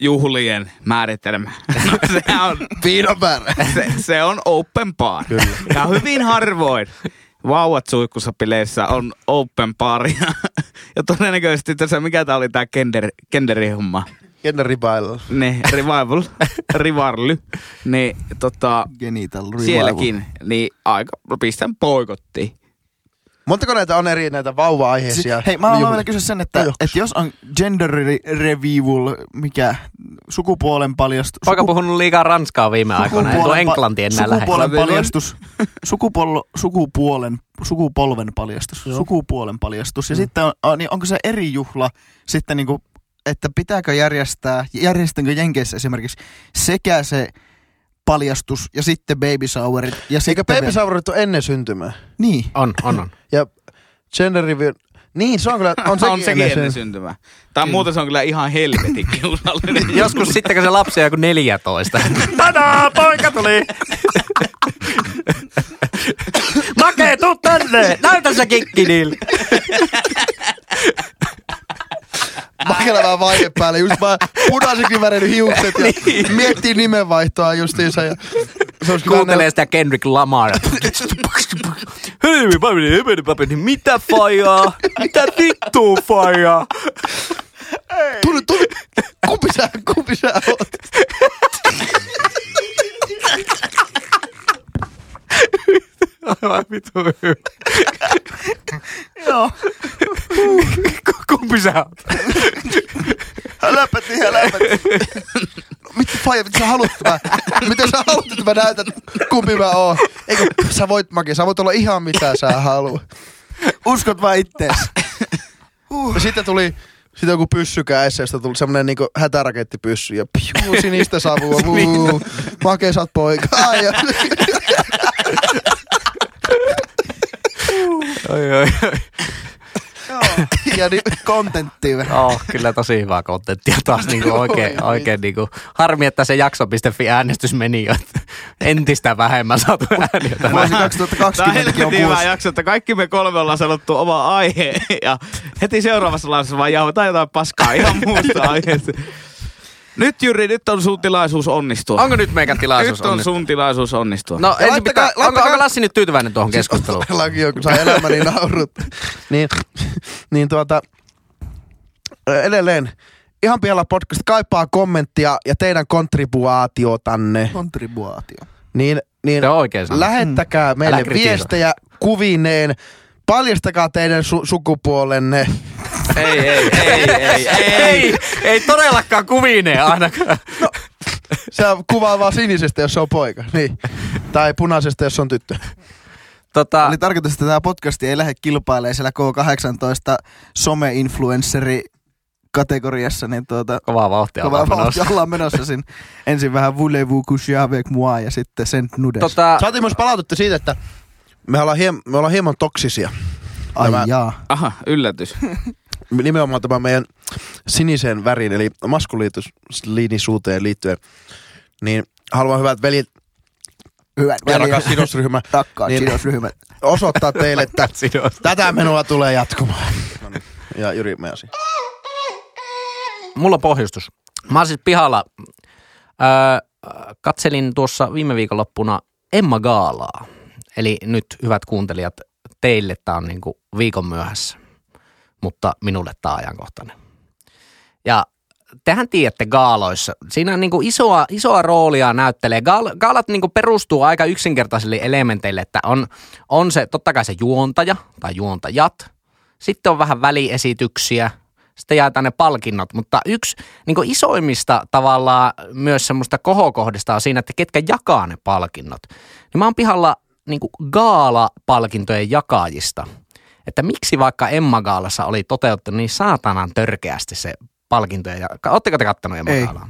juhlien määritelmä. No, se, on, Viinon päällä. se, se on open bar. Ja hyvin harvoin vauvat suihkusapileissä on open bar. Ja, todennäköisesti tässä, mikä tää oli tää gender, genderihomma. Gender revival. Ne, revival, rivarly. Niin tota, genital revival. sielläkin, niin aika pistän poikottiin. Montako näitä on eri näitä vauva-aiheisia? Si- hei, mä haluan vielä kysyä sen, että, No joo. että jos on gender re- revival, mikä sukupuolen paljastus... Poika puhunut liikaa ranskaa viime aikoina, ei tuo englanti enää lähde. Sukupuolen paljastus. Sukupol, sukupuolen, sukupolven paljastus. Sukupuolen paljastus. Ja sitten on, on, niin onko se eri juhla sitten niinku, että pitääkö järjestää, järjestetäänkö Jenkeissä esimerkiksi sekä se paljastus ja sitten baby showerit. Ja Eikö sitten baby showeret ole ennen syntymää? Niin. On, on, on. Ja gender reveal... Niin, se on kyllä... On sekin, on sekin ennen ennen syntymää. Tai muuten se on kyllä ihan helvetin kiusallinen. Joskus sitten, kun se lapsi on joku 14. Tadaa, poika tuli! Make, tuu tänne! Näytä se kikki niille! Makella vähän vaihe päälle, just vaan punaiseksi värenyt hiukset ja Niin. miettii nimenvaihtoa justiinsa. Ja se Kuuntelee sitä Kendrick Lamar. Mitä fajaa? Mitä vittua fajaa? Tuli, tuli. Kumpi sä, kumpi sä oot? Aivan vitu. Joo. Kumpi sä oot? Häläpäti, häläpäti. No, mitä faija, mitä sä haluat, että mä, miten sä haluat, että mä näytän, kumpi mä oon? Eikö, sä voit Maki, sä voit olla ihan mitä sä haluat. Uskot vaan ittees. Ja sitten tuli sitten joku pyssy kädessä, josta tuli semmonen niinku hätärakettipyssy ja piu, sinistä savua, vuu, Make sä oot poika. Ai, Oi, oi, oi. ja niin, Kontenttia. Oh, kyllä tosi hyvää kontenttia taas niinku oikein, oikein niinku. Harmi, että se jakso.fi äänestys meni jo, entistä vähemmän saatu ääniä. Vuosi Tämä on 2020 on hyvä vuosi. jakso, että kaikki me kolme ollaan sanottu oma aihe ja heti seuraavassa lauseessa vaan jauhetaan jotain paskaa ihan muusta aiheesta. Nyt Jyri, nyt on sun tilaisuus onnistua. Onko nyt meikän tilaisuus Nyt on onnistua? sun tilaisuus onnistua. No ensin laittakaa- pitää, onko, laittakaa- onko Lassi nyt tyytyväinen tuohon keskusteluun? Todellakin jo, kun saa elämäni naurut. niin, niin tuota, edelleen, ihan pihalla podcast kaipaa kommenttia ja teidän kontribuaatiotanne. Kontribuaatio. Niin, niin Se on oikein sana. lähettäkää meille kritisoi. viestejä kuvineen. Paljastakaa teidän su- sukupuolenne. ei, ei, ei, ei, ei. ei, ei todellakaan kuvineen ainakaan. Se kuvaa vaan sinisestä, jos se on poika. Niin. Tai punaisesta, jos se on tyttö. Tota, Eli tarkoitus, että tämä podcasti ei lähde kilpailemaan siellä K18 some-influensseri kategoriassa, niin tuota, kovaa vauhtia kovaa ollaan vauhtia menossa. ollaan menossa sinne. Ensin vähän voulez-vous coucher avec moi ja sitten sen nudes. Tota, Saatiin myös palautetta siitä, että me ollaan, hiem- me ollaan hieman toksisia. Ai tämä- jaa. Aha, yllätys. Nimenomaan tämä meidän sinisen värin, eli maskuliinisuuteen liittyen. Niin haluan hyvät veljet Hyvät ja rakas sidosryhmä Rakkaat Niin. sidosryhmät. osoittaa teille, että tätä menoa tulee jatkumaan. No niin. Ja Jyri, me asia. mulla on pohjustus. Mä oon siis pihalla. Öö, katselin tuossa viime viikonloppuna Emma Gaalaa. Eli nyt, hyvät kuuntelijat, teille tämä on niinku viikon myöhässä, mutta minulle tämä on ajankohtainen. Ja tehän tiedätte gaaloissa, siinä niinku isoa, isoa roolia näyttelee. Gaal, gaalat niinku perustuu aika yksinkertaisille elementeille, että on, on se totta kai se juontaja tai juontajat, sitten on vähän väliesityksiä, sitten jaetaan ne palkinnot, mutta yksi niin isoimmista tavallaan myös semmoista kohokohdista on siinä, että ketkä jakaa ne palkinnot. Niin mä oon pihalla niin gaala-palkintojen jakajista. Että miksi vaikka Emma Gaalassa oli toteuttanut niin saatanan törkeästi se palkintojen ja... Ootteko te kattonut Emma Ei. Gaalaa?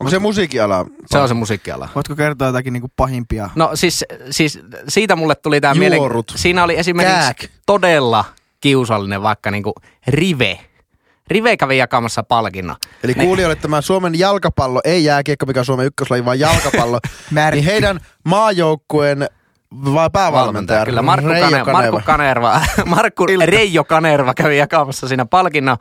Onko se musiikkiala? Se on se musiikkiala. Voitko kertoa jotakin niinku pahimpia? No siis, siis siitä mulle tuli tämä mieleen. Juorut. Siinä oli esimerkiksi Kääk. todella kiusallinen vaikka niinku Rive. Rive kävi jakamassa palkinnon. Eli kuulijoille tämä Suomen jalkapallo, ei jääkiekko, mikä on Suomen ykköslaji, vaan jalkapallo. Niin heidän maajoukkueen vai päävalmentaja, Kyllä, Markku, Reijo Kane, Markku Kanerva, Markku Reijo Kanerva kävi jakamassa siinä palkinnon.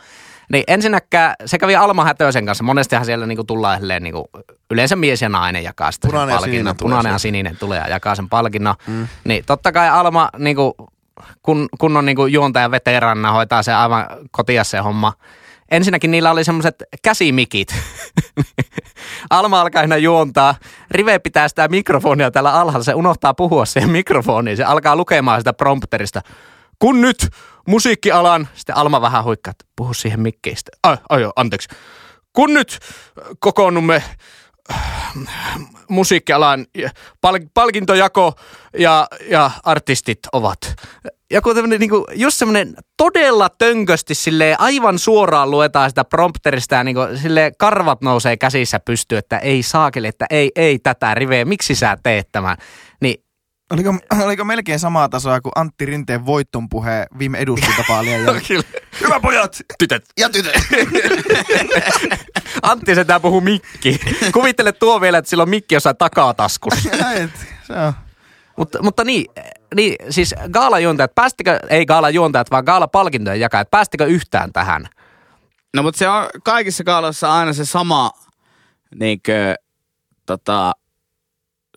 Niin ensinnäkään se kävi Alma Hätösen kanssa. Monestihan siellä niinku tullaan silleen niinku, yleensä mies ja nainen jakaa sitä Punainen sininen palkinnon. tulee Punainen ja sininen tulee ja jakaa sen palkinnon. Mm. Niin totta kai Alma niinku, kun, kun on niinku juontaja veteranna, hoitaa se aivan kotia se homma. Ensinnäkin niillä oli semmoiset käsimikit. Alma alkaa aina juontaa. Rive pitää sitä mikrofonia täällä alhaalla. Se unohtaa puhua siihen mikrofoniin. Se alkaa lukemaan sitä prompterista. Kun nyt musiikkialan, sitten Alma vähän huikkaa, että puhu siihen mikkiin. Ai, ai anteeksi. Kun nyt kokoonnumme äh, musiikkialan pal- palkintojako ja, ja artistit ovat. Joku tämmönen niinku, just semmonen todella tönkösti silleen aivan suoraan luetaan sitä prompterista ja niinku silleen karvat nousee käsissä pystyyn, että ei saakeli, että ei, ei tätä riveä, miksi sä teet tämän. Niin Oliko, oliko melkein samaa tasoa kuin Antti Rinteen voitton puhe viime eduskuntavaalien jälkeen? kyllä. Hyvä pojat! Tytöt. Ja tytö. Antti se tää puhuu mikki. Kuvittele tuo vielä, että sillä on mikki jossain takataskussa. Et, se on. mutta, mutta niin, niin, siis gaalajuontajat, päästikö, ei gaalajuontajat, vaan gaalapalkintojen jakajat, päästikö yhtään tähän? No mutta se on kaikissa kaaloissa aina se sama niinkö, tota,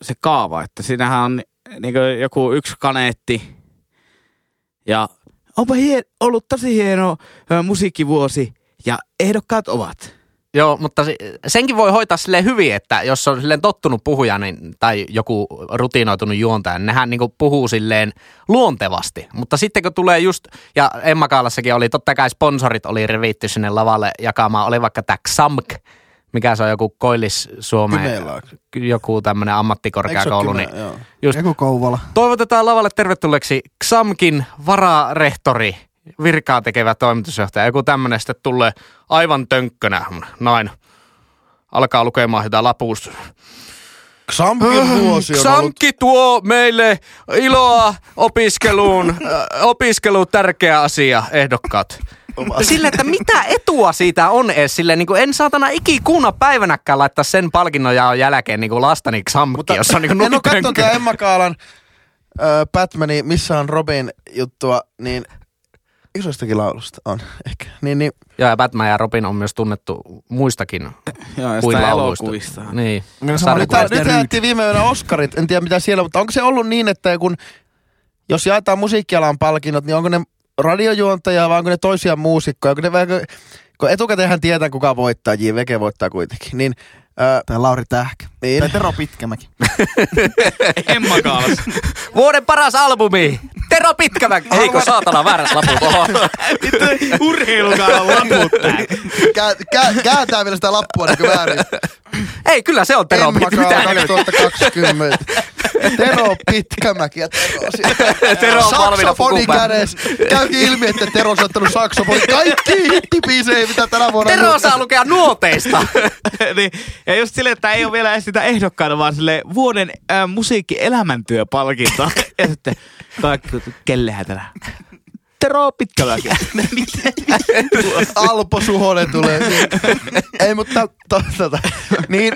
se kaava, että siinähän on niin joku yksi kaneetti ja onpa hien, ollut tosi hieno musiikkivuosi ja ehdokkaat ovat. Joo, mutta se- senkin voi hoitaa sille hyvin, että jos on silleen tottunut puhuja niin, tai joku rutinoitunut juontaja, niin nehän niinku puhuu silleen luontevasti. Mutta sitten kun tulee just, ja Emma Kaalassakin oli, totta kai sponsorit oli revitty sinne lavalle jakamaan, oli vaikka tämä XAMK, mikä se on joku Koillis Suomeen, joku tämmöinen ammattikorkeakoulu, se niin joo. just Joku Kouvola. Toivotetaan lavalle tervetulleeksi XAMKin vararehtori, virkaa tekevä toimitusjohtaja. Joku tämmöinen sitten tulee aivan tönkkönä. Näin. Alkaa lukemaan sitä lapusta. Xamkin vuosi on ollut... XAMKi tuo meille iloa opiskeluun. Äh, opiskelu tärkeä asia, ehdokkaat. Sille, että mitä etua siitä on edes sille, niin kuin en saatana ikikuuna päivänäkään laittaa sen palkinnon ja jälkeen niin kuin lastani XAMKi, Mutta jossa on niin kuin en ole katsonut Emma Kaalan äh, Batmanin Missä on Robin juttua, niin isostakin laulusta on ehkä. Niin, niin Joo, ja Batman ja Robin on myös tunnettu muistakin Joo, kuin lauluista. elokuvista. Niin. No, nyt, jaettiin viime yönä Oscarit, en tiedä mitä siellä, mutta onko se ollut niin, että kun, jos jaetaan musiikkialan palkinnot, niin onko ne radiojuontajia vai onko ne toisia muusikkoja? Onko ne vähän, kun etukäteenhän tietää kuka voittaa, JVG voittaa kuitenkin, niin, Tai Lauri Tähkä. Niin. Tai Tero Pitkämäki. Emma Kaalas. Vuoden paras albumi! Tero Pitkämäki! Eikö saatana väärät laput? Oho. Urheilukaalan laput tää. kää, kää, kääntää vielä sitä lappua niin väärin. Ei, kyllä se on Tero Pitkämäki. Kaala Mitä 2020. Tero Pitkämäki ja Tero siellä. Tero on valmiina Saksofoni kädessä. Käykin ilmi, että Tero on soittanut saksofoni. Kaikki hittibiisejä, mitä tänä vuonna on Tero saa lukea nuoteista. niin, ja just silleen, että ei ole vielä edes sitä ehdokkaana, vaan sille vuoden äh, musiikki-elämäntyöpalkinto. ja sitten kaikki, kellehän tänään. Tero Pitkämäki. Alpo Suhonen tulee. Niin. Ei, mutta to, tota, niin,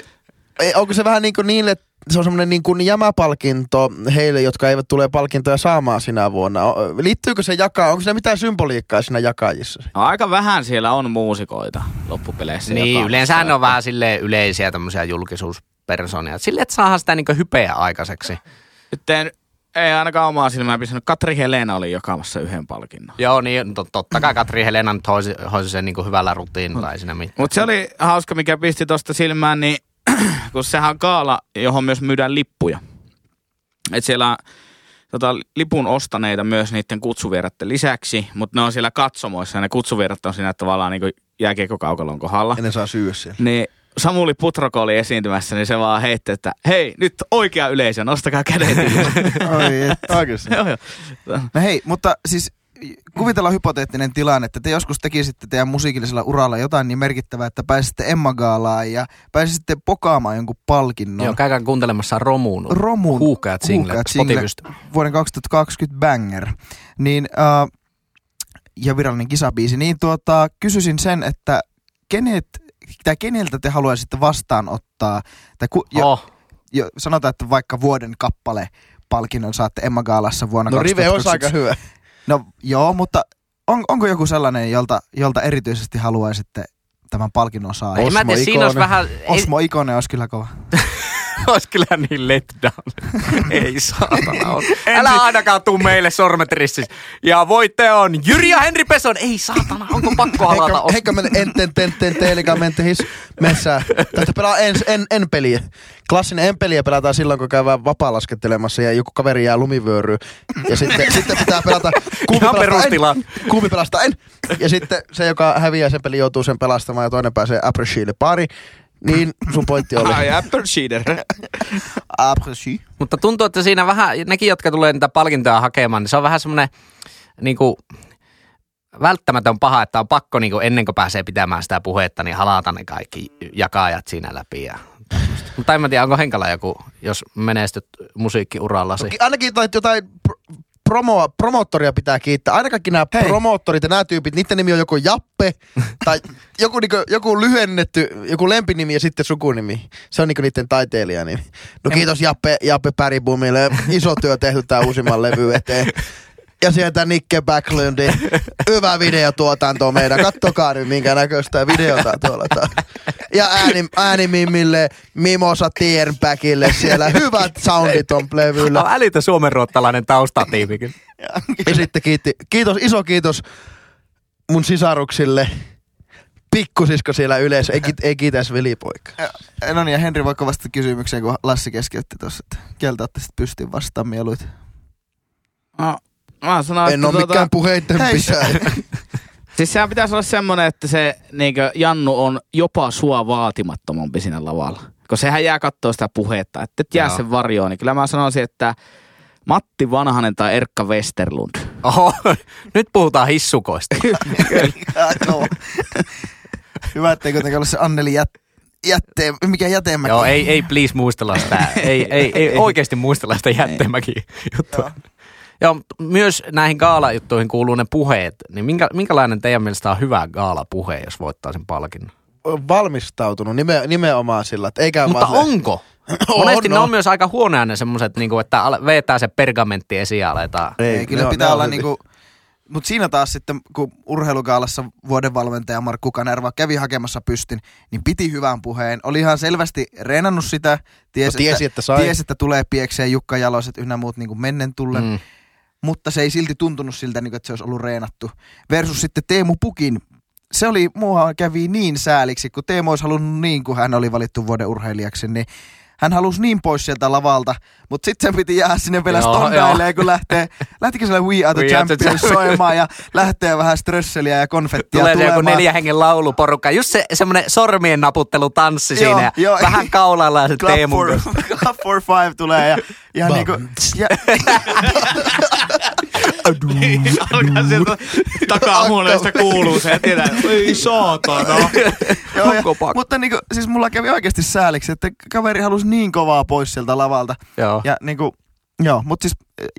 onko se vähän niin kuin niille, että se on semmoinen niin kuin jämäpalkinto heille, jotka eivät tule palkintoja saamaan sinä vuonna. Liittyykö se jakaa, onko se mitään symboliikkaa siinä jakajissa? No, aika vähän siellä on muusikoita loppupeleissä. niin, yleensä on vähän sille yleisiä tämmöisiä julkisuuspersonia. Sille, että saadaan sitä niinku hypeä aikaiseksi. Nyt en, ei ainakaan omaa silmää pistänyt. Katri Helena oli jakamassa yhden palkinnon. Joo, niin to, totta kai Katri Helena nyt hoisi, hoisi sen niinku hyvällä rutiinilla, ei siinä mitään. Mutta se oli hauska, mikä pisti tuosta silmään, niin kun sehän on kaala, johon myös myydään lippuja. Et siellä tota, lipun ostaneita myös niiden kutsuvierratten lisäksi, mutta ne on siellä katsomoissa ja ne kutsuvierrat on siinä tavallaan niin jääkiekko-kaukalon kohdalla. Ennen saa syödä siellä. Niin Samuli Putroko oli esiintymässä, niin se vaan heitti, että hei, nyt oikea yleisö, nostakaa kädet. Oi. Oikeasti. Joo, joo. No hei, mutta siis kuvitellaan hypoteettinen tilanne, että te joskus tekisitte teidän musiikillisella uralla jotain niin merkittävää, että pääsitte Emma Gaalaan ja pääsitte pokaamaan jonkun palkinnon. Joo, käykää kuuntelemassa Romuun. Romun Huukeat single, Huukeat single, vuoden 2020 banger. Niin, uh, ja virallinen kisabiisi. Niin tuota, kysyisin sen, että kenet, tai keneltä te haluaisitte vastaanottaa, tai ku, jo, Oh, jo, sanotaan, että vaikka vuoden kappale palkinnon saatte Emma Gaalassa vuonna No Rive olisi aika 2021. hyvä. No joo, mutta on, onko joku sellainen, jolta, jolta erityisesti haluaisitte tämän palkinnon saada? ei mä tiedä, siinä olisi Ikonen. vähän... Ei, Osmo Ikonen olisi kyllä kova. olisi kyllä niin let down. ei saatana ole. Älä ainakaan tuu meille sormet ristissä. Ja voitte on Jyri ja Henri Peson. Ei saatana, onko pakko halata? Heikka, heikka men enten tenten teelikamente his messää. Tästä pelaa en, en, en peliä. Klassinen en peliä pelataan silloin, kun käydään vapaa-laskettelemassa ja joku kaveri jää lumivyöryyn. Ja sitten, sitten pitää pelata Ihan pelastaa perustila. en, kuumi pelastaa en. Ja sitten se, joka häviää sen pelin, joutuu sen pelastamaan ja toinen pääsee apres pari. Niin sun pointti oli. Ai, Apple. Après Mutta tuntuu, että siinä vähän, nekin, jotka tulee niitä palkintoja hakemaan, niin se on vähän semmoinen niinku, välttämätön paha, että on pakko niinku, ennen kuin pääsee pitämään sitä puhetta, niin halata ne kaikki jakajat siinä läpi. Ja. Mutta en mä tiedä, onko Henkala joku, jos menestyt musiikkiurallasi. Ainakin jotain pr- promoa, promoottoria pitää kiittää. Aina kaikki nämä Hei. promoottorit ja nämä tyypit, niiden nimi on joko Jappe tai joku, niinku, joku lyhennetty, joku lempinimi ja sitten sukunimi. Se on niinku niiden taiteilijanimi. No kiitos Jappe, Jappe Päribumille. Iso työ tehty tää uusimman levy eteen. Ja sieltä Nikke Backlundin hyvä videotuotanto meidän. Kattokaa nyt minkä näköistä videota tuolla taas. Ja ääni, äänimimmille, Mimosa Tierbackille siellä. Hyvät soundit on levyllä. On älytön suomenruottalainen taustatiimi kyllä. Ja sitten kiitti, kiitos, iso kiitos mun sisaruksille. Pikkusisko siellä yleensä, ei, ei kiitäisi velipoika. No niin, ja Henri vaikka vastata kysymykseen, kun Lassi keskeytti tuossa, että keltä otte sitten pystyyn vastaan mieluiten. No, mä sanon, En että ole mikään puheitten Hei, pitäjä. Siis sehän pitäisi olla semmoinen, että se niinkö, Jannu on jopa sua vaatimattomampi siinä lavalla. Kun sehän jää katsoa sitä puhetta, että et jää Joo. sen varjoon. Niin kyllä mä sanoisin, että Matti Vanhanen tai Erkka Westerlund. Oho, nyt puhutaan hissukoista. Hyvä, ettei kuitenkaan ole se Anneli jät, jätteen, mikä jätemäki. Joo, ei, ei please muistella sitä. Ei, ei, ei oikeasti muistella sitä jättemäkin juttua. Joo, mutta myös näihin gaalajuttuihin kuuluu ne puheet. Niin minkä, minkälainen teidän mielestä on hyvä gaalapuhe, jos voittaa sen palkinnon? Valmistautunut nime, nimenomaan sillä, että eikä Mutta vaan se- onko? On, Monesti ne on. on myös aika huonoja ne semmoiset, niinku, että vetää se pergamentti esiin ja aletaan. Ei, kyllä ne on- pitää ne on olla niinku, mutta siinä taas sitten, kun urheilugaalassa vuoden valmentaja Markku Kanerva kävi hakemassa pystin, niin piti hyvän puheen. Oli ihan selvästi reenannut sitä, ties, No, tiesi, että sai. tiesi, että tulee piekseen Jukka Jaloset ynnä muut niin mennen tullen. Mm. Mutta se ei silti tuntunut siltä, niin kuin, että se olisi ollut reenattu. Versus sitten Teemu Pukin, se oli, mua kävi niin sääliksi, kun Teemu olisi halunnut niin, kun hän oli valittu vuoden urheilijaksi, niin hän halusi niin pois sieltä lavalta, mutta sitten sen piti jäädä sinne vielä stondailemaan, kun lähtee, lähtikö siellä We Are the We Are the Champions soimaan ja lähtee vähän strösseliä ja konfettia Tulee se joku tulemaan. neljä hengen lauluporukka. Just se semmoinen sormien naputtelu tanssi Joo, siinä. Ja joo. vähän kaulalla ja se Club Teemu. for, Club for Five tulee ja, ja niinku, ja, Alkaa sieltä takahuoneesta kuuluu se, että tiedät, ei saatana. Joo, ja, mutta niinku, siis mulla kävi oikeasti sääliksi, että kaveri halusi niin kovaa pois sieltä lavalta. Joo. Ja niinku, joo, mutta siis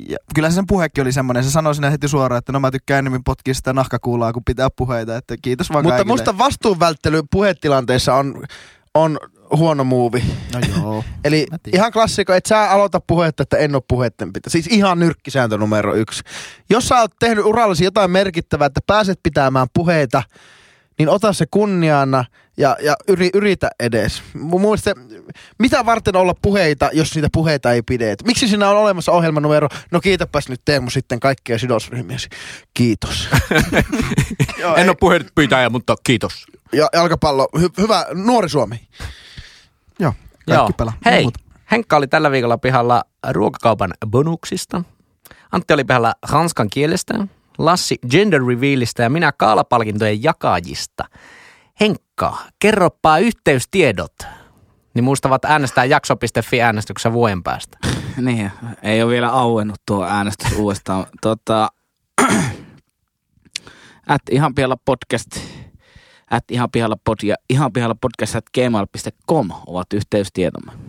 ja, kyllä se sen puhekin oli semmoinen. Se sanoi sinne heti suoraan, että no mä tykkään enemmän potkia sitä nahkakuulaa kuin pitää puheita. Että kiitos vaan Mutta kaikille. musta vastuunvälttely puhetilanteessa on, on huono muuvi. No joo. Eli ihan klassikko, että sä aloita puhetta, että en ole puhetten pitää. Siis ihan nyrkkisääntö numero yksi. Jos sä oot tehnyt urallasi jotain merkittävää, että pääset pitämään puheita, niin ota se kunniana ja, ja yri, yritä edes. Mun mielestä, mitä varten olla puheita, jos niitä puheita ei pidetä? Miksi siinä on olemassa ohjelmanumero? No kiitäpäs nyt Teemu sitten kaikkia sidosryhmiäsi. Kiitos. joo En ei, ole puheen pitäjä, mutta kiitos. Ja jalkapallo, hy, hyvä, nuori Suomi. joo, kaikki pelaa. Hei, Muut. Henkka oli tällä viikolla pihalla ruokakaupan bonuksista. Antti oli pihalla ranskan kielestä. Lassi gender revealista ja minä kaalapalkintojen jakajista. Henkka, kerropa yhteystiedot. Niin muistavat äänestää jakso.fi äänestyksessä vuoden päästä. Niin, ei ole vielä auennut tuo äänestys uudestaan. Tota, at ihan pihalla podcast, at ihan pihalla pod ja ihan pihalla podcast at gmail.com ovat yhteystietomme.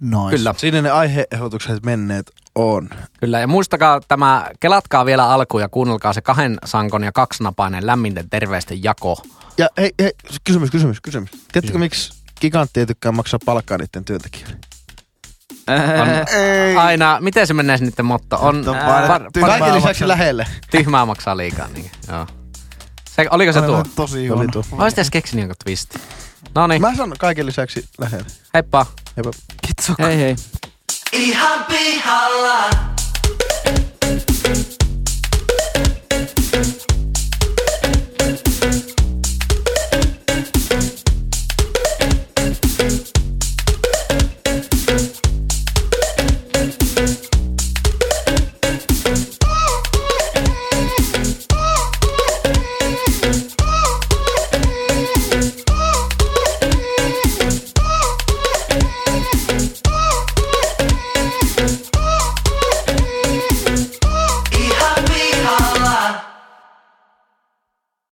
Nice. Kyllä. Siinä ne aiheehdotukset menneet on. Kyllä, ja muistakaa tämä, kelatkaa vielä alkuun ja kuunnelkaa se kahden sankon ja kaksinapainen lämminten terveisten jako. Ja hei, hei kysymys, kysymys, kysymys. Tiedättekö miksi gigantti ei tykkää maksaa palkkaa niiden työntekijöille? On Ei. aina, miten se menee niiden motto? On on ää, var- tyhmää Kaiken lisäksi maksaa. lähelle. tyhmää maksaa liikaa. Niin, joo. Se, oliko se tuo? Tosi huono. tuo. Olisi edes keksinyt jonkun twisti. No niin, Mä sanon kaiken lisäksi lähelle. heippa. Heippa. Kitso. Hei hei. ihan pihalla.